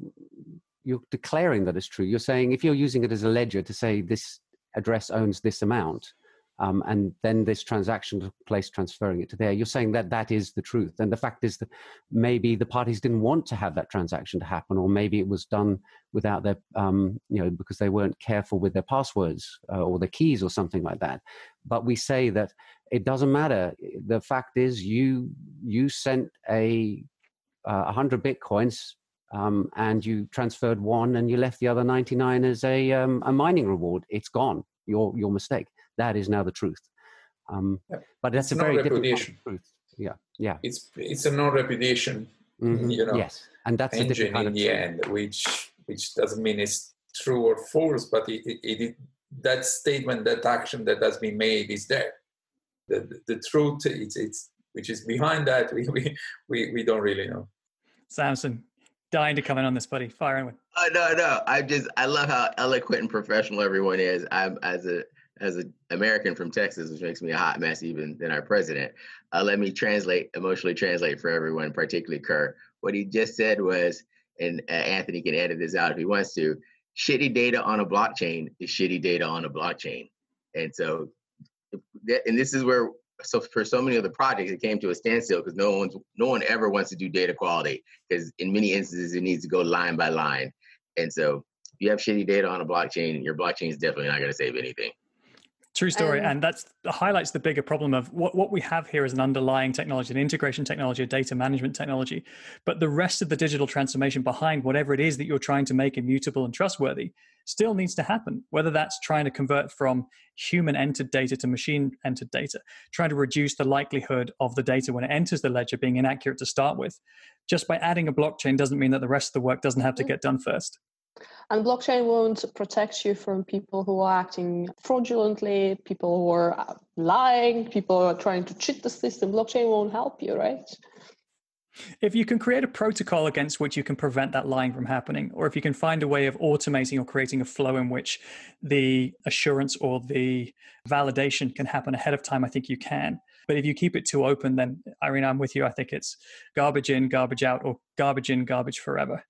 you're declaring that it's true you're saying if you're using it as a ledger to say this address owns this amount um, and then this transaction took place transferring it to there. You're saying that that is the truth. And the fact is that maybe the parties didn't want to have that transaction to happen or maybe it was done without their um, you know because they weren't careful with their passwords uh, or their keys or something like that. But we say that it doesn't matter. The fact is you you sent a uh, 100 bitcoins um, and you transferred one and you left the other 99 as a, um, a mining reward. It's gone. Your your mistake that is now the truth. Um, yeah. But that's it's a very different truth. Yeah, yeah. It's it's a non-repudiation, mm-hmm. you know. Yes, and that's engine in the end, which which doesn't mean it's true or false, but it, it, it, that statement, that action that has been made is there. The the, the truth, it's it's which is behind that. <laughs> We we we, we don't really know. Samson, dying to come in on this, buddy. Fire in with. Oh no, no. I just I love how eloquent and professional everyone is. I'm as a as an American from Texas, which makes me a hot mess even than our president. Uh, let me translate, emotionally translate for everyone, particularly Keir. What he just said was, and uh, Anthony can edit this out if he wants to. Shitty data on a blockchain is shitty data on a blockchain, and so, and this is where so for so many of the projects it came to a standstill because no one's no one ever wants to do data quality because in many instances it needs to go line by line, and so if you have shitty data on a blockchain, your blockchain is definitely not going to save anything. True story, um, and that's highlights the bigger problem of what, what we have here is an underlying technology, an integration technology, a data management technology, but the rest of the digital transformation behind whatever it is that you're trying to make immutable and trustworthy still needs to happen. Whether that's trying to convert from human entered data to machine entered data, trying to reduce the likelihood of the data when it enters the ledger being inaccurate to start with. Just by adding a blockchain doesn't mean that the rest of the work doesn't have to get done first. And blockchain won't protect you from people who are acting fraudulently, people who are uh, lying, people who are trying to cheat the system. Blockchain won't help you, right? If you can create a protocol against which you can prevent that lying from happening, or if you can find a way of automating or creating a flow in which the assurance or the validation can happen ahead of time, I think you can. But if you keep it too open, then Irina, I'm with you. I think it's garbage in, garbage out, or garbage in, garbage forever.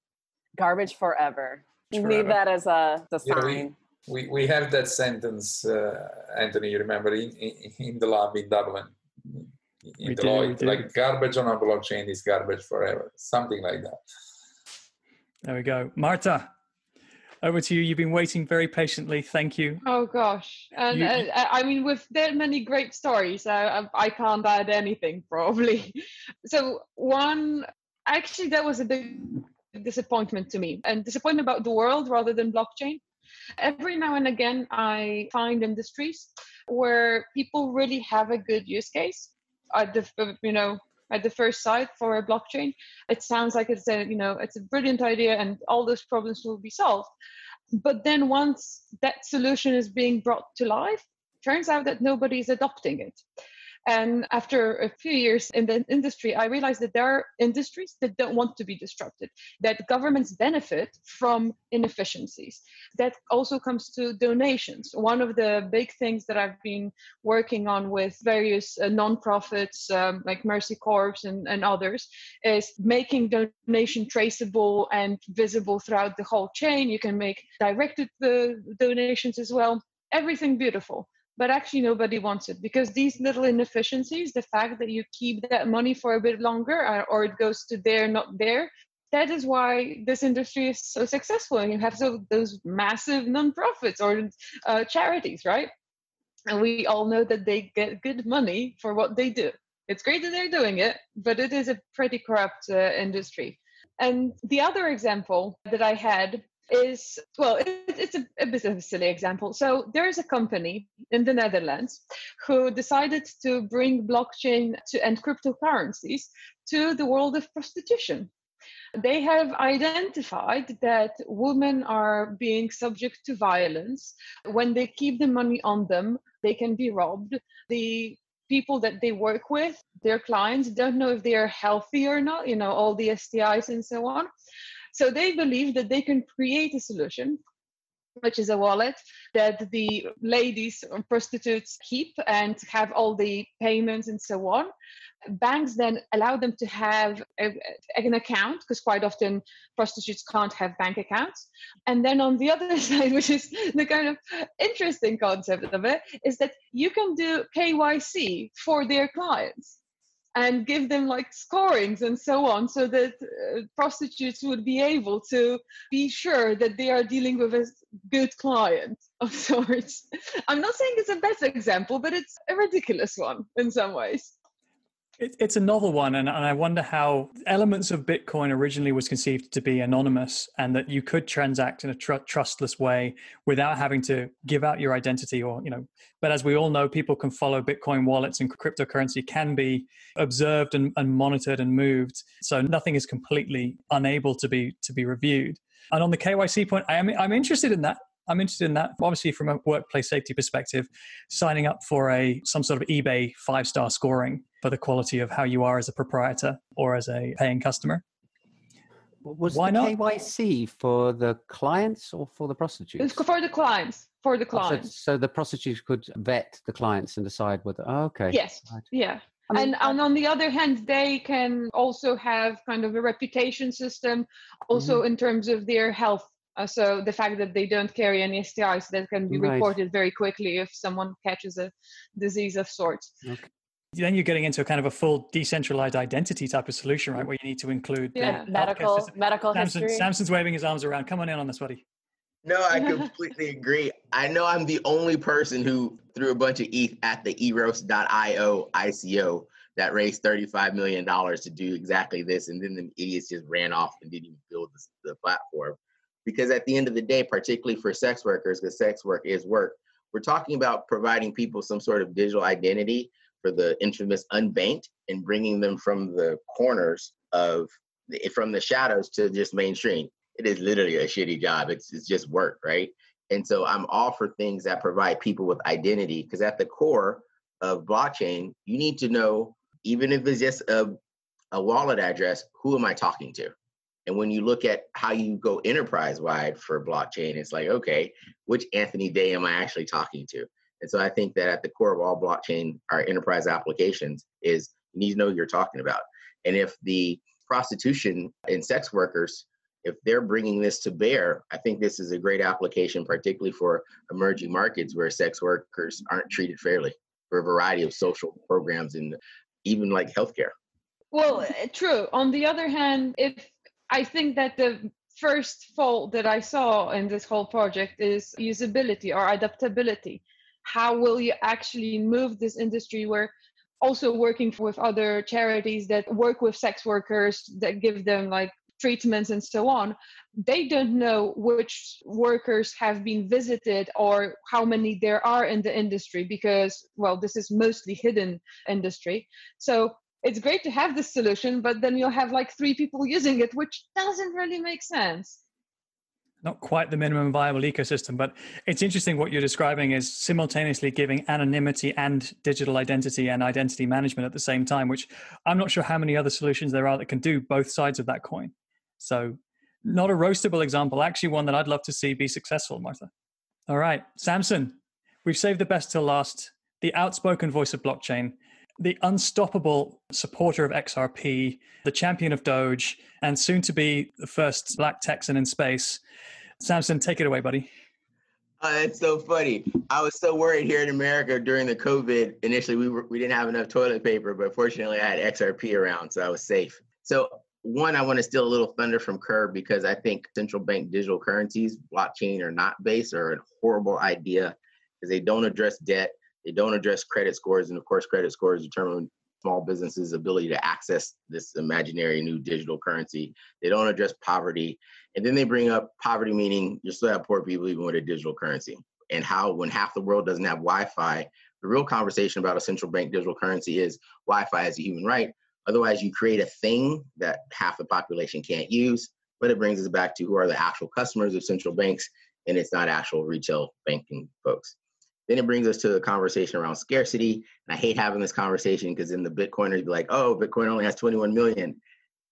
Garbage forever. You need that as a the sign. Yeah, we, we, we have that sentence, uh, Anthony, you remember, in, in, in, the lab in Dublin. In we Deloitte, do, like garbage on a blockchain is garbage forever, something like that. There we go. Marta, over to you. You've been waiting very patiently. Thank you. Oh gosh, and you, uh, I mean, with that many great stories, I, I can't add anything <laughs> probably. So one, actually, that was a big disappointment to me and disappointment about the world rather than blockchain. Every now and again, I find industries where people really have a good use case at the you know at the first sight for a blockchain. It sounds like it's a you know it's a brilliant idea and all those problems will be solved. But then once that solution is being brought to life, turns out that nobody is adopting it. And after a few years in the industry, I realized that there are industries that don't want to be disrupted, that governments benefit from inefficiencies. That also comes to donations. One of the big things that I've been working on with various uh, nonprofits um, like Mercy Corps and, and others is making donation traceable and visible throughout the whole chain. You can make directed uh, donations as well. Everything beautiful but actually nobody wants it because these little inefficiencies the fact that you keep that money for a bit longer uh, or it goes to there not there that is why this industry is so successful. And you have so those massive non-profits or uh, charities right? And we all know that they get good money for what they do. It's great that they're doing it but it is a pretty corrupt uh, industry. And the other example that i had is well it, it's a, a bit of a silly example. So there's a company in the netherlands who decided to bring blockchain to and cryptocurrencies to the world of prostitution. They have identified that women are being subject to violence. When they keep the money on them they can be robbed. The people that they work with their clients don't know if they are healthy or not you know all the stis and so on so they believe that they can create a solution which is a wallet that the ladies or prostitutes keep and have all the payments and so on. Banks then allow them to have a, an account because quite often prostitutes can't have bank accounts. And then on the <laughs> other side, which is the kind of interesting concept of it, is that you can do KYC for their clients and give them like scorings and so on so that uh, prostitutes would be able to be sure that they are dealing with a good client of <laughs> sorts. I'm not saying it's a best example but it's a ridiculous one in some ways it, it's a novel one, and, and I wonder how elements of Bitcoin originally was conceived to be anonymous, and that you could transact in a tr- trustless way without having to give out your identity, or you know. But as we all know, people can follow Bitcoin wallets, and cryptocurrency can be observed and, and monitored and moved. So nothing is completely unable to be to be reviewed. And on the KYC point, I am I'm interested in that I'm interested in that. Obviously, from a workplace safety perspective, signing up for a some sort of eBay five star scoring for the quality of how you are as a proprietor or as a paying customer. Was Why the not? KYC for the clients or for the prostitutes? It's for the clients. For the clients. Oh, so, so, the prostitutes could vet the clients and decide whether. Oh, okay. Yes. Right. Yeah. I mean, and, and on the other hand, they can also have kind of a reputation system, also mm-hmm. in terms of their health uh, so the fact that they don't carry any STIs that can be right. reported very quickly if someone catches a disease of sorts. Okay. Then you're getting into a kind of a full decentralized identity type of solution, right? Where you need to include yeah. medical medical Samson, history. Samson's waving his arms around. Come on in on this, buddy. No, I <laughs> completely agree. I know I'm the only person who threw a bunch of ETH at the Eros.io ICO that raised $35 million to do exactly this. And then the idiots just ran off and didn't even build the, the platform because at the end of the day particularly for sex workers because sex work is work we're talking about providing people some sort of digital identity for the infamous unbanked and bringing them from the corners of the, from the shadows to just mainstream. It is literally a shitty job. It's, it's just work right? And so i'm all for things that provide people with identity because at the core of blockchain you need to know even if it's just a, a wallet address who am i talking to and when you look at how you go enterprise wide for blockchain, it's like, okay, which Anthony Day am I actually talking to? And so I think that at the core of all blockchain, our enterprise applications is you need to know who you're talking about. And if the prostitution and sex workers, if they're bringing this to bear, I think this is a great application, particularly for emerging markets where sex workers aren't treated fairly for a variety of social programs and even like healthcare. Well, eh, true. On the other hand, if I think that the first fault that I saw in this whole project is usability or adaptability. How will you actually move this industry? Where also working with other charities that work with sex workers that give them like treatments and so on. They don't know which workers have been visited or how many there are in the industry because well this is mostly hidden industry. So it's great to have this solution, but then you'll have like three people using it, which doesn't really make sense. not quite the minimum viable ecosystem, but it's interesting what you're describing is simultaneously giving anonymity and digital identity and identity management at the same time, which I'm not sure how many other solutions there are that can do both sides of that coin. So, not a roastable example, actually, one that I'd love to see be successful, Marta. All right, Samson, we've saved the best till last. The outspoken voice of blockchain, the unstoppable supporter of XRP, the champion of Doge, and soon to be the first black Texan in space. Samson, take it away, buddy. Uh, it's so funny. I was so worried here in America during the COVID. Initially, we were, we didn't have enough toilet paper, but fortunately, I had XRP around, so I was safe. So, one, I want to steal a little thunder from Curb because I think central bank digital currencies, blockchain or not based, are a horrible idea because they don't address debt they don't address credit scores, and of course, credit scores determine small businesses' ability to access this imaginary new digital currency. They don't address poverty, and then they bring up poverty, meaning you still have poor people even with a digital currency. And how, when half the world doesn't have Wi-Fi, the real conversation about a central bank digital currency is Wi-Fi as a human right. Otherwise, you create a thing that half the population can't use. But it brings us back to who are the actual customers of central banks, and it's not actual retail banking folks. Then it brings us to the conversation around scarcity. And I hate having this conversation because then the Bitcoiners be like, oh, Bitcoin only has 21 million.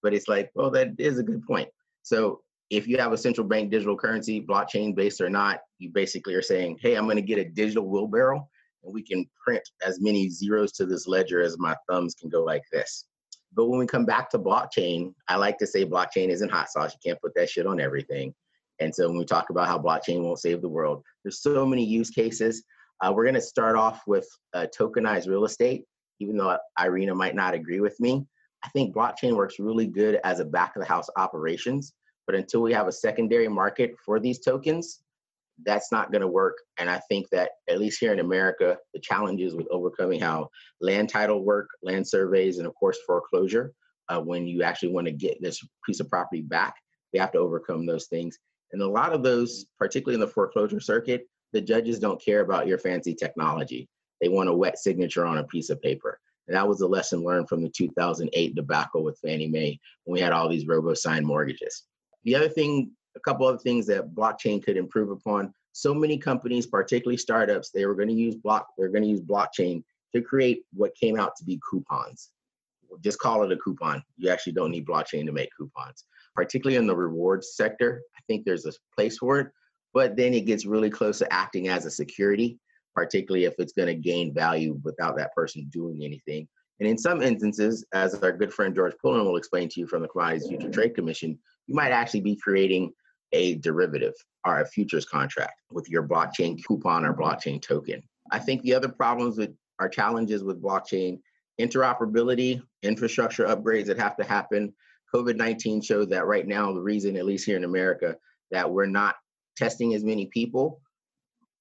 But it's like, well, that is a good point. So if you have a central bank digital currency, blockchain based or not, you basically are saying, hey, I'm going to get a digital wheelbarrow and we can print as many zeros to this ledger as my thumbs can go like this. But when we come back to blockchain, I like to say blockchain isn't hot sauce. You can't put that shit on everything. And so when we talk about how blockchain won't save the world, there's so many use cases. Uh, we're going to start off with uh, tokenized real estate, even though Irina might not agree with me. I think blockchain works really good as a back of the house operations, but until we have a secondary market for these tokens, that's not going to work. And I think that at least here in America, the challenges with overcoming how land title work, land surveys, and of course foreclosure, uh, when you actually want to get this piece of property back, we have to overcome those things. And a lot of those, particularly in the foreclosure circuit, the judges don't care about your fancy technology. They want a wet signature on a piece of paper. And that was a lesson learned from the 2008 debacle with Fannie Mae when we had all these robo-signed mortgages. The other thing, a couple other things that blockchain could improve upon. So many companies, particularly startups, they were going to use block. They're going to use blockchain to create what came out to be coupons. Just call it a coupon. You actually don't need blockchain to make coupons. Particularly in the rewards sector, I think there's a place for it, but then it gets really close to acting as a security, particularly if it's going to gain value without that person doing anything. And in some instances, as our good friend George Pullen will explain to you from the Commodities Future mm. Trade Commission, you might actually be creating a derivative or a futures contract with your blockchain coupon or blockchain token. I think the other problems with our challenges with blockchain interoperability, infrastructure upgrades that have to happen. COVID 19 showed that right now, the reason, at least here in America, that we're not testing as many people.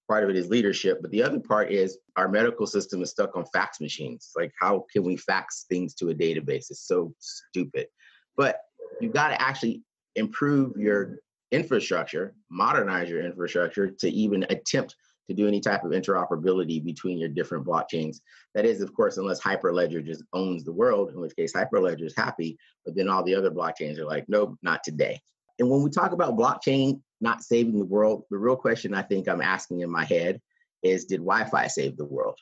Part of it is leadership, but the other part is our medical system is stuck on fax machines. Like, how can we fax things to a database? It's so stupid. But you've got to actually improve your infrastructure, modernize your infrastructure to even attempt to do any type of interoperability between your different blockchains. That is, of course, unless Hyperledger just owns the world, in which case Hyperledger is happy, but then all the other blockchains are like, nope, not today. And when we talk about blockchain not saving the world, the real question I think I'm asking in my head is did Wi Fi save the world?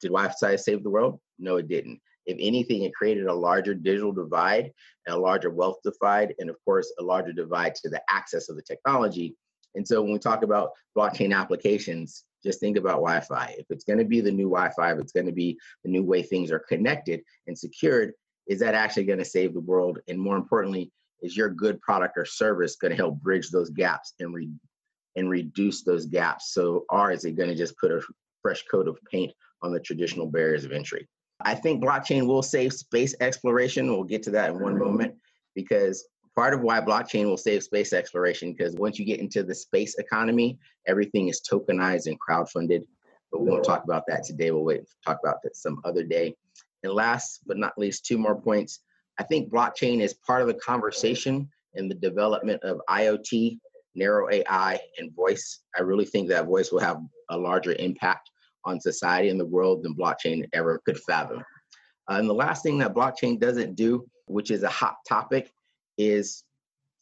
Did Wi Fi save the world? No, it didn't. If anything, it created a larger digital divide and a larger wealth divide, and of course, a larger divide to the access of the technology. And so when we talk about blockchain applications, just think about Wi Fi. If it's going to be the new Wi Fi, if it's going to be the new way things are connected and secured, is that actually going to save the world? And more importantly, is your good product or service going to help bridge those gaps and re- and reduce those gaps? So, or is it going to just put a fresh coat of paint on the traditional barriers of entry? I think blockchain will save space exploration. We'll get to that in one moment because part of why blockchain will save space exploration because once you get into the space economy, everything is tokenized and crowdfunded. But we won't talk about that today. We'll wait talk about that some other day. And last but not least, two more points. I think blockchain is part of the conversation in the development of IoT, narrow AI, and voice. I really think that voice will have a larger impact on society and the world than blockchain ever could fathom. Uh, and the last thing that blockchain doesn't do, which is a hot topic, is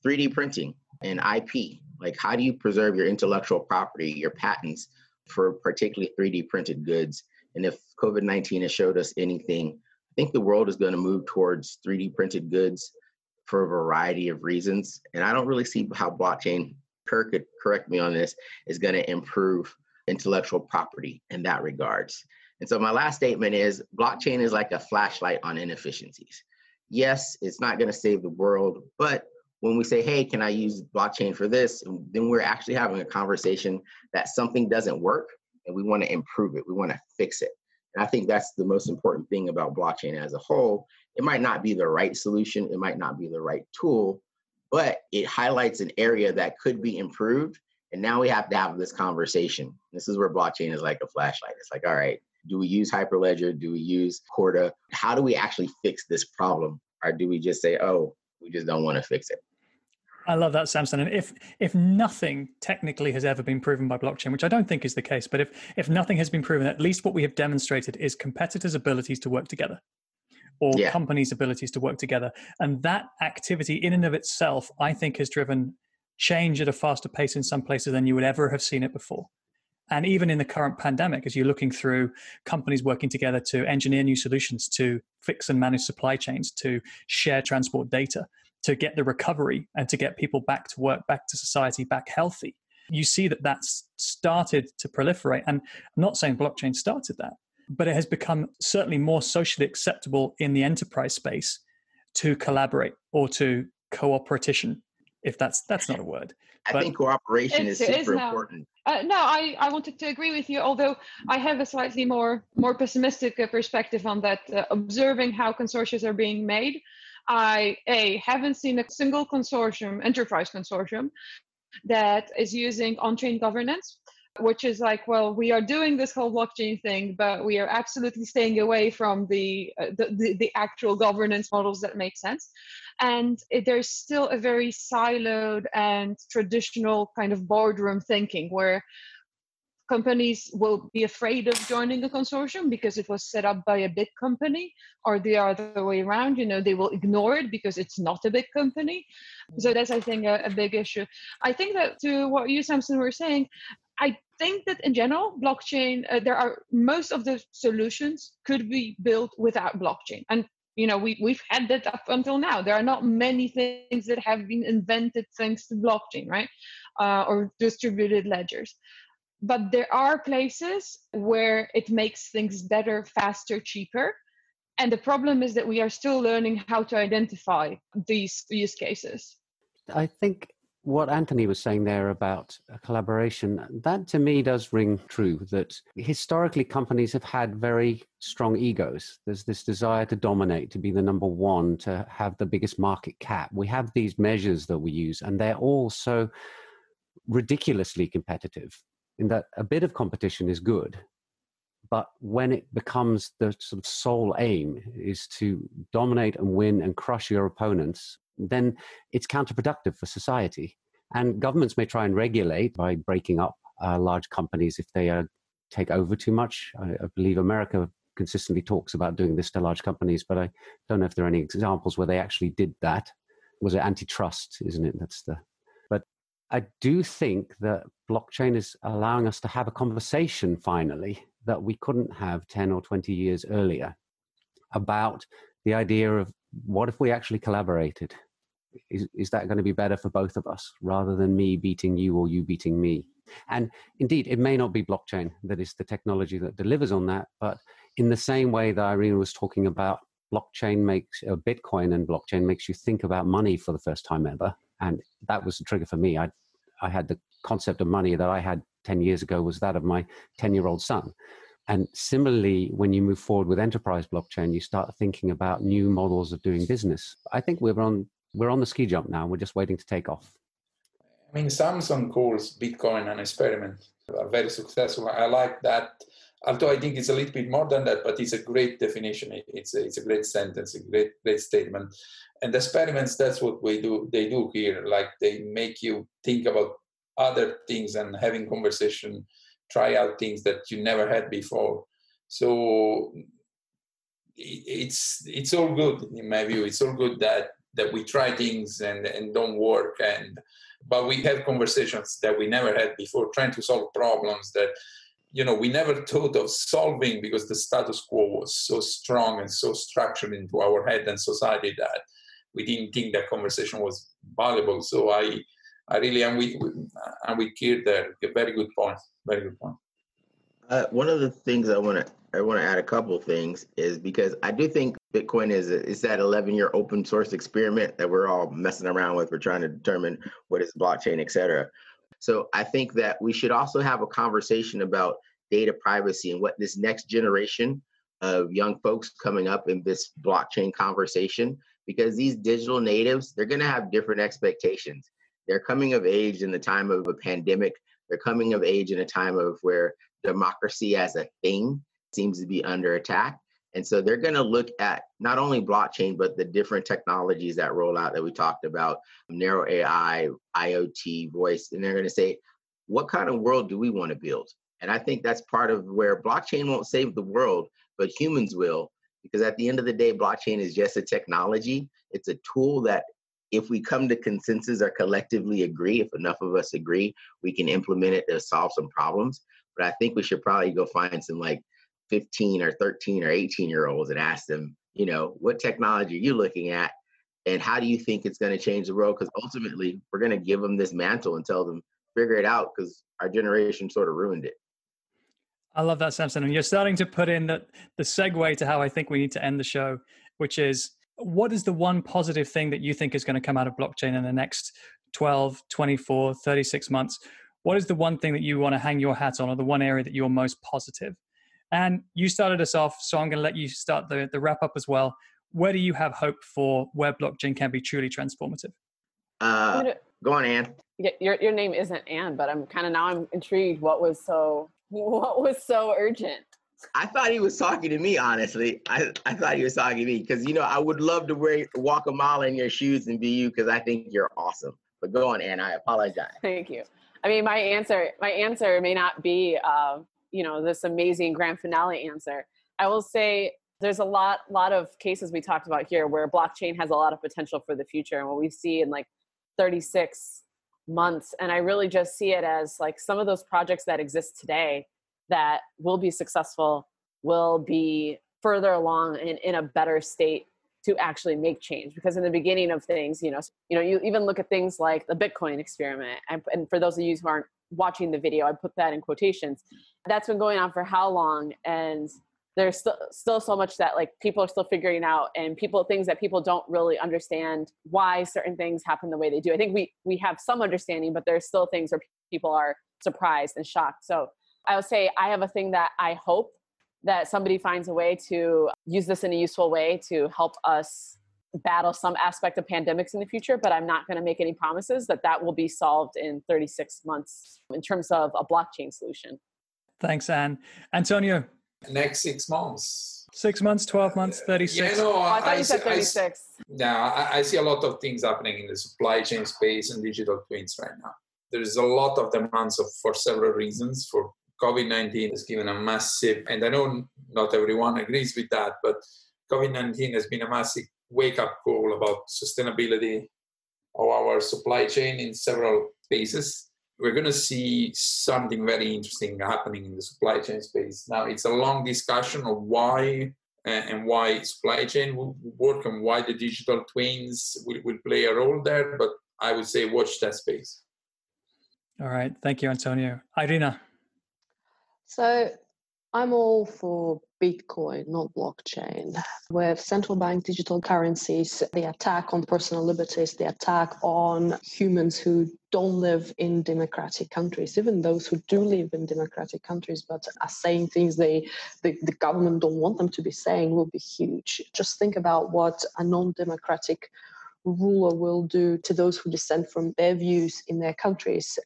3D printing and IP. Like, how do you preserve your intellectual property, your patents for particularly 3D printed goods? And if COVID 19 has showed us anything, I think the world is going to move towards 3D printed goods for a variety of reasons. And I don't really see how blockchain, Keir could correct me on this, is going to improve intellectual property in that regards. And so my last statement is blockchain is like a flashlight on inefficiencies. Yes, it's not going to save the world, but when we say, hey, can I use blockchain for this? Then we're actually having a conversation that something doesn't work and we want to improve it. We want to fix it. And I think that's the most important thing about blockchain as a whole. It might not be the right solution, it might not be the right tool, but it highlights an area that could be improved. And now we have to have this conversation. This is where blockchain is like a flashlight. It's like, all right, do we use Hyperledger? Do we use Corda? How do we actually fix this problem? Or do we just say, oh, we just don't want to fix it? I love that, Samson. And if if nothing technically has ever been proven by blockchain, which I don't think is the case, but if if nothing has been proven, at least what we have demonstrated is competitors' abilities to work together or yeah. companies' abilities to work together. And that activity in and of itself, I think, has driven change at a faster pace in some places than you would ever have seen it before. And even in the current pandemic, as you're looking through companies working together to engineer new solutions, to fix and manage supply chains, to share transport data, to get the recovery and to get people back to work, back to society, back healthy. You see that that's started to proliferate. And I'm not saying blockchain started that, but it has become certainly more socially acceptable in the enterprise space to collaborate or to cooperation, if that's that's not a word. I but think cooperation is super important. Uh, no, I, I wanted to agree with you, although I have a slightly more more pessimistic uh, perspective on that. Uh, observing how consortia are being made, I a haven't seen a single consortium, enterprise consortium, that is using on-chain governance which is like well we are doing this whole blockchain thing but we are absolutely staying away from the uh, the, the, the, actual governance models that make sense. And it, there's still a very siloed and traditional kind of boardroom thinking where companies will be afraid of joining a consortium because it was set up by a big company or the other way around you know they will ignore it because it's not a big company. So that's i think a, a big issue. I think that to what you samson were saying i think that in general blockchain uh, there are most of the solutions could be built without blockchain. And you know we, we've had that up until now. There are not many things that have been invented thanks to blockchain right? Uh, or distributed ledgers but there are places where it makes things better faster cheaper and the problem is that we are still learning how to identify these use cases i think what Anthony was saying there about collaboration, that to me does ring true that historically companies have had very strong egos. There's this desire to dominate, to be the number one, to have the biggest market cap. We have these measures that we use, and they're all so ridiculously competitive in that a bit of competition is good. But when it becomes the sort of sole aim is to dominate and win and crush your opponents, then it's counterproductive for society. And governments may try and regulate by breaking up uh, large companies if they uh, take over too much. I, I, believe America consistently talks about doing this to large companies, but I don't know if there are any examples where they actually did that. Was it antitrust, isn't it? That's the. I do think that blockchain is allowing us to have a conversation finally that we couldn't have 10 or 20 years earlier about the idea of what if we actually collaborated? Is, is that going to be better for both of us rather than me beating you or you beating me? And indeed, it may not be blockchain that is the technology that delivers on that, but in the same way that Irina was talking about, blockchain makes uh, Bitcoin and blockchain makes you think about money for the first time ever, and that was the trigger for me. I I had the concept of money that I had ten years ago was that of my ten year old son, and similarly, when you move forward with enterprise blockchain, you start thinking about new models of doing business. I think we're on we're on the ski jump now. We're just waiting to take off. I mean, Samson calls Bitcoin an experiment. Very successful. I like that. Although I think it's a little bit more than that, but it's a great definition. It's a, it's a great sentence, a great great statement. And experiments, that's what we do. They do here. Like they make you think about other things and having conversation try out things that you never had before. So it's it's all good in my view. It's all good that that we try things and, and don't work and but we have conversations that we never had before trying to solve problems that you know we never <laughs> thought of solving because the status quo was so strong and so structured into our head and society that we didn't think that conversation was valuable so i i really am with and we Keir there A very good point very good point uh, one of the things i want to i want to add a couple things is because i do think Bitcoin is is that 11 year open source experiment that we're all messing around with. We're trying to determine what is blockchain, et cetera. So I think that we should also have a conversation about data privacy and what this next generation of young folks coming up in this blockchain conversation, because these digital natives, they're going to have different expectations. They're coming of age in the time of a pandemic. They're coming of age in a time of where democracy as a thing seems to be under attack. And so they're going to look at not only blockchain, but the different technologies that roll out that we talked about narrow AI, IoT, voice. And they're going to say, what kind of world do we want to build? And I think that's part of where blockchain won't save the world, but humans will. Because at the end of the day, blockchain is just a technology. It's a tool that, if we come to consensus or collectively agree, if enough of us agree, we can implement it to solve some problems. But I think we should probably go find some like 15 or 13 or 18 year olds and ask them, you know, what technology are you looking at? And how do you think it's going to change the world? Because ultimately, we're going to give them this mantle and tell them, figure it out because our generation sort of ruined it. I love that, Samson. And you're starting to put in the, the segue to how I think we need to end the show, which is what is the one positive thing that you think is going to come out of blockchain in the next 12, 24, 36 months? What is the one thing that you want to hang your hat on, or the one area that you're most positive? And you started us off, so I'm going to let you start the, the wrap up as well. Where do you have hope for where blockchain can be truly transformative? Uh, go on, Anne. Your your name isn't Anne, but I'm kind of now I'm intrigued. What was so what was so urgent? I thought he was talking to me, honestly. I, I thought he was talking to me because, you know, I would love to wear, walk a mile in your shoes and be you because I think you're awesome. But go on, Anne. I apologize. Thank you. I mean, my answer, my answer may not be uh, you know this amazing grand finale answer. I will say there's a lot lot of cases we talked about here where blockchain has a lot of potential for the future and what we see in like 36 months. And i really just see it as like some of those projects that exist today that will be successful will be further along and in a better state to actually make change. Because in the beginning of things you know you know you even look at things like the bitcoin experiment. And, for those of you who aren't watching the video i put that in quotations. That's been going on for how long? And there's still still so much that like people are still figuring out and people things that people don't really understand why certain things happen the way they do. I think we we have some understanding but there's still things where people are surprised and shocked. So i would say i have a thing that i hope that somebody finds a way to use this in a useful way to help us battle some aspect of pandemics in the future but i'm not going to make any promises that that will be solved in 36 months in terms of a blockchain solution Thanks, Anne. Antonio. Next six months. Six months, 12 months, 36? Yeah, no, oh, I thought I, you said 36. I, yeah, I, I see a lot of things happening in the supply chain space and digital twins right now. There's a lot of demands of, for several reasons. For COVID 19 has given a massive, and I know not everyone agrees with that, but COVID 19 has been a massive wake up call about sustainability of our supply chain in several spaces we're going to see something very interesting happening in the supply chain space. Now, it's a long discussion of why uh, and why supply chain will work and why the digital twins will, will play a role there, but I would say watch that space. All right. Thank you, Antonio. Irina. So I'm all for Bitcoin, not blockchain. With central bank digital currencies, the attack on personal liberties, the attack on humans who don't live in democratic countries, even those who do live in democratic countries but are saying things they the, the government don't want them to be saying will be huge. Just think about what a non-democratic ruler will do to those who dissent from their views in their countries.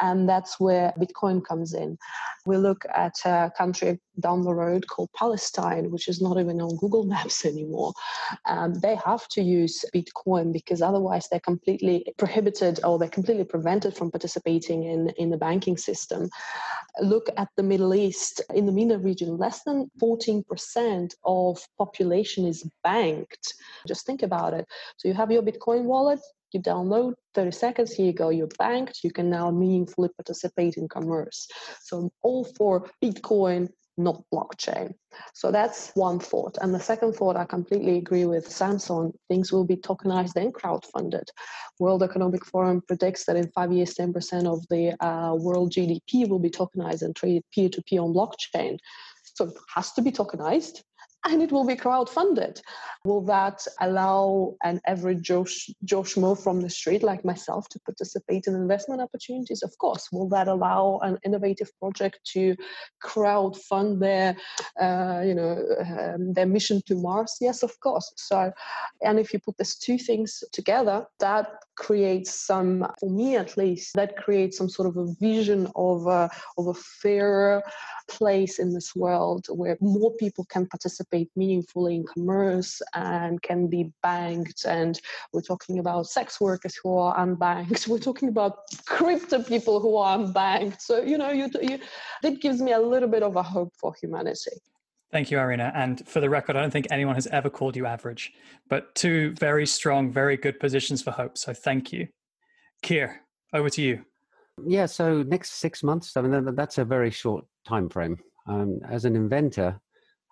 And that's where Bitcoin comes in. We look at a country down the road called Palestine, which is not even on Google <laughs> Maps anymore. Um, they have to use Bitcoin because otherwise they're completely prohibited or they're completely prevented from participating in, in the banking system. Look at the Middle East. In the MENA region, less than 14% of population is banked. Just think about it. So you have your Bitcoin wallet, you download 30 seconds here you go you're banked you can now meaningfully participate in commerce. So all for bitcoin not blockchain. So that's one thought. And the second thought i completely agree with samson things will be tokenized and crowdfunded. World economic forum predicts that in five years 10% of the uh, world gdp will be tokenized and traded peer-to-peer on blockchain. So it has to be tokenized and it will be crowd-funded. Will that allow an average Joe, Joe Schmo from the street like myself to participate in investment opportunities? Of course. Will that allow an innovative project to crowd-fund their, uh, you know, um, their mission to Mars? Yes, of course. So, and if you put these two things together, that creates some, for me at least, that creates some sort of a vision of a, of a fair place in this world where more people can participate meaningfully in commerce and can be banked. And we're talking about sex workers who are unbanked. <laughs> We're talking about crypto people who are unbanked. So, you know, you, you, that gives me a little bit of a hope for humanity. Thank you, Irina. And for the record, I don't think anyone has ever called you average, but two very strong, very good positions for hope. So thank you. Keir, over to you. Yeah, so next six months, I mean, that's a very short time frame. Um, as an inventor,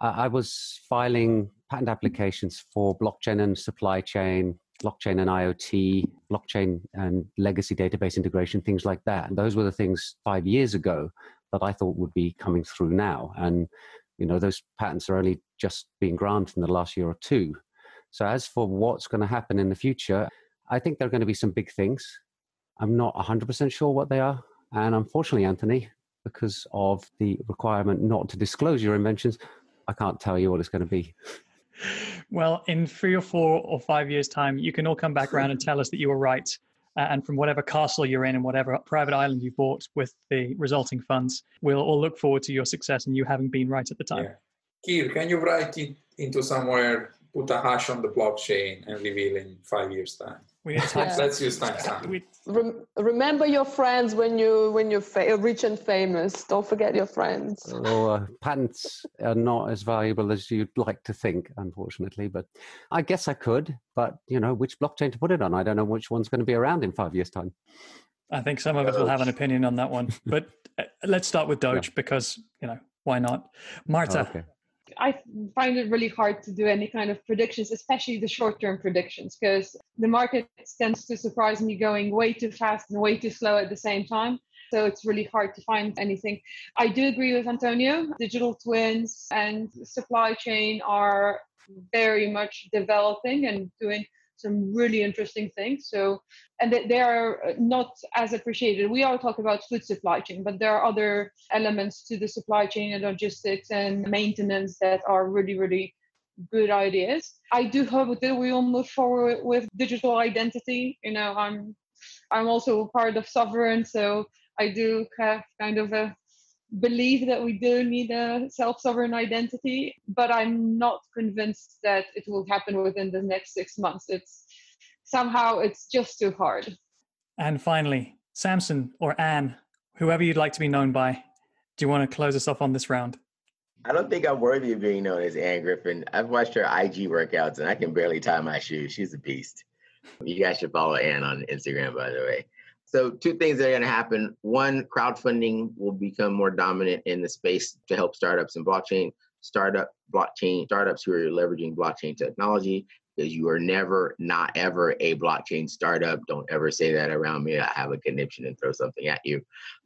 I was filing patent applications for blockchain and supply chain, blockchain and IoT, blockchain and legacy database integration, things like that. And those were the things five years ago that I thought would be coming through now. And you know, those patents are only just being granted in the last year or two. So as for what's going to happen in the future, I think there are going to be some big things. I'm not 100% sure what they are. And unfortunately, Anthony, because of the requirement not to disclose your inventions, I can't tell you what it's going to be. Well, in three or four or five years' time, you can all come back around and tell us that you were right. And from whatever castle you're in and whatever private island you bought with the resulting funds, we'll all look forward to your success and you having been right at the time. Yeah. Can you write it into somewhere, put a hash on the blockchain and reveal in five years' time? We need time. Let's use timestamp. Rem- remember your friends when you when you're fa- rich and famous. Don't forget your friends. Well, uh, patents are not as valuable as you'd like to think, unfortunately. But I guess I could. But you know, which blockchain to put it on? I don't know which one's going to be around in five years' time. I think some of us will have an opinion on that one. But uh, let's start with Doge yeah. because you know why not, Marta. Oh, okay. I find it really hard to do any kind of predictions, especially the short term predictions, because the market tends to surprise me going way too fast and way too slow at the same time. So it's really hard to find anything. I do agree with Antonio. Digital twins and supply chain are very much developing and doing some really interesting things. So, and they are uh, not as appreciated. We all talk about food supply chain, but there are other elements to the supply chain and logistics and maintenance that are really, really good ideas. I do hope that we will move forward with digital identity. You know, I'm I'm also part of Sovrin, so I do have kind of a believe that we do need a self-sovereign identity, but I'm not convinced that it will happen within the next six months. It's somehow it's just too hard. And finally, Samson or Anne, whoever you'd like to be known by, do you want to close us off on this round? I don't think I'm worthy of being known as Anne Griffin. I've watched her IG workouts and I can barely tie my shoes. She's a beast. You guys should follow Anne on Instagram, by the way. So two things that are going to happen. One, crowdfunding will become more dominant in the space to help startups and blockchain startup blockchain startups who are leveraging blockchain technology because you are never not ever a blockchain startup. Don't ever say that around me. I have a conniption and throw something at you.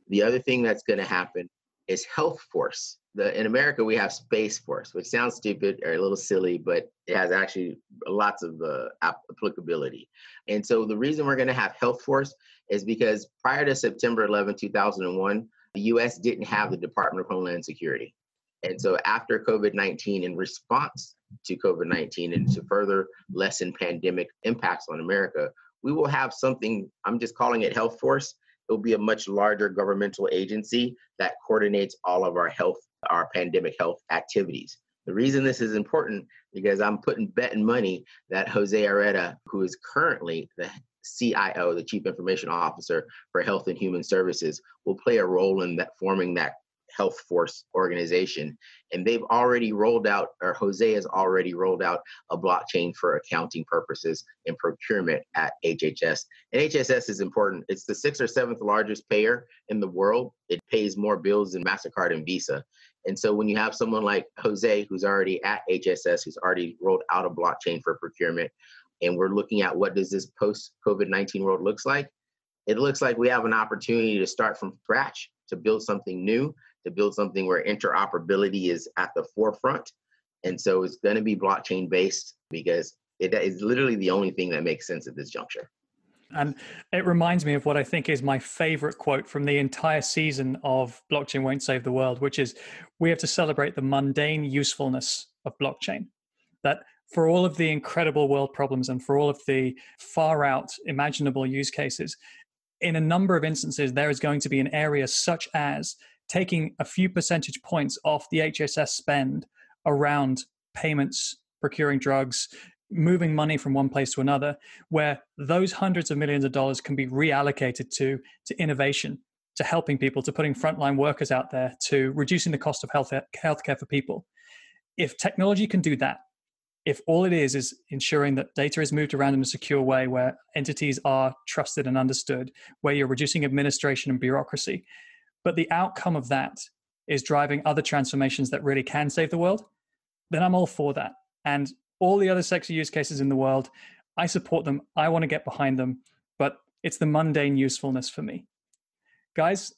The other thing that's going to happen is health force the, in america we have space force which sounds stupid or a little silly but it has actually lots of uh, applicability and so the reason we're going to have health force is because prior to September 11, 2001, the US didn't have the Department of Homeland Security. And so after COVID 19, in response to COVID 19 and to further lessen pandemic impacts on America, we will have something, I'm just calling it Health Force. It will be a much larger governmental agency that coordinates all of our health, our pandemic health activities. The reason this is important because I'm putting betting money that Jose Arrieta, who is currently the CIO, the Chief Information Officer for Health and Human Services, will play a role in that forming that health force organization. And they've already rolled out, or Jose has already rolled out a blockchain for accounting purposes and procurement at HHS. And HSS is important. It's the sixth or seventh largest payer in the world. It pays more bills than MasterCard and Visa. And so when you have someone like Jose, who's already at HSS, who's already rolled out a blockchain for procurement, and we're looking at what does this post COVID-19 world looks like, it looks like we have an opportunity to start from scratch, to build something new, to build something where interoperability is at the forefront. And so it's going to be blockchain based because it is literally the only thing that makes sense at this juncture. And it reminds me of what I think is my favorite quote from the entire season of Blockchain Won't Save the World, which is we have to celebrate the mundane usefulness of blockchain. That for all of the incredible world problems and for all of the far out imaginable use cases, in a number of instances, there is going to be an area such as taking a few percentage points off the HSS spend around payments, procuring drugs, moving money from one place to another, where those hundreds of millions of dollars can be reallocated to, to innovation, to helping people, to putting frontline workers out there, to reducing the cost of health healthcare for people. If technology can do that, if all it is is ensuring that data is moved around in a secure way where entities are trusted and understood, where you're reducing administration and bureaucracy, but the outcome of that is driving other transformations that really can save the world, then I'm all for that. And all the other sexy use cases in the world, I support them. I want to get behind them, but it's the mundane usefulness for me. Guys,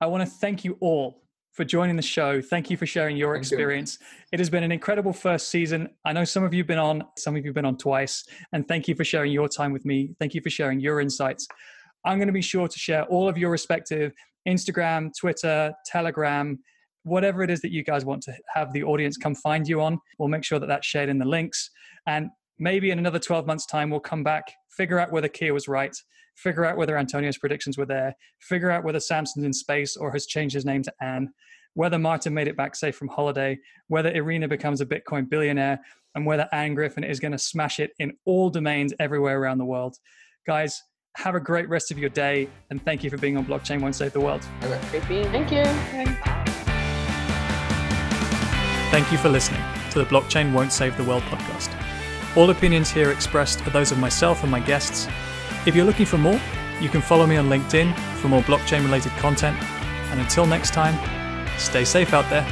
I want to thank you all for joining the show. Thank you for sharing your thank experience. You. It has been an incredible first season. I know some of you have been on, some of you have been on twice, and thank you for sharing your time with me. Thank you for sharing your insights. I'm going to be sure to share all of your respective Instagram, Twitter, Telegram, whatever it is that you guys want to have the audience come find you on. We'll make sure that that's shared in the links. And maybe in another 12 months' time, we'll come back, figure out whether Keir was right, figure out whether Antonio's predictions were there, figure out whether Samson's in space or has changed his name to Anne, whether Martin made it back safe from holiday, whether Irina becomes a Bitcoin billionaire, and whether Anne Griffin is going to smash it in all domains everywhere around the world. Guys, have a great rest of your day, and thank you for being on Blockchain Won't Save the World. Great being. Thank you. Thank you for listening to the Blockchain Won't Save the World podcast. All opinions here expressed are those of myself and my guests. If you're looking for more, you can follow me on LinkedIn for more blockchain related content. And until next time, stay safe out there.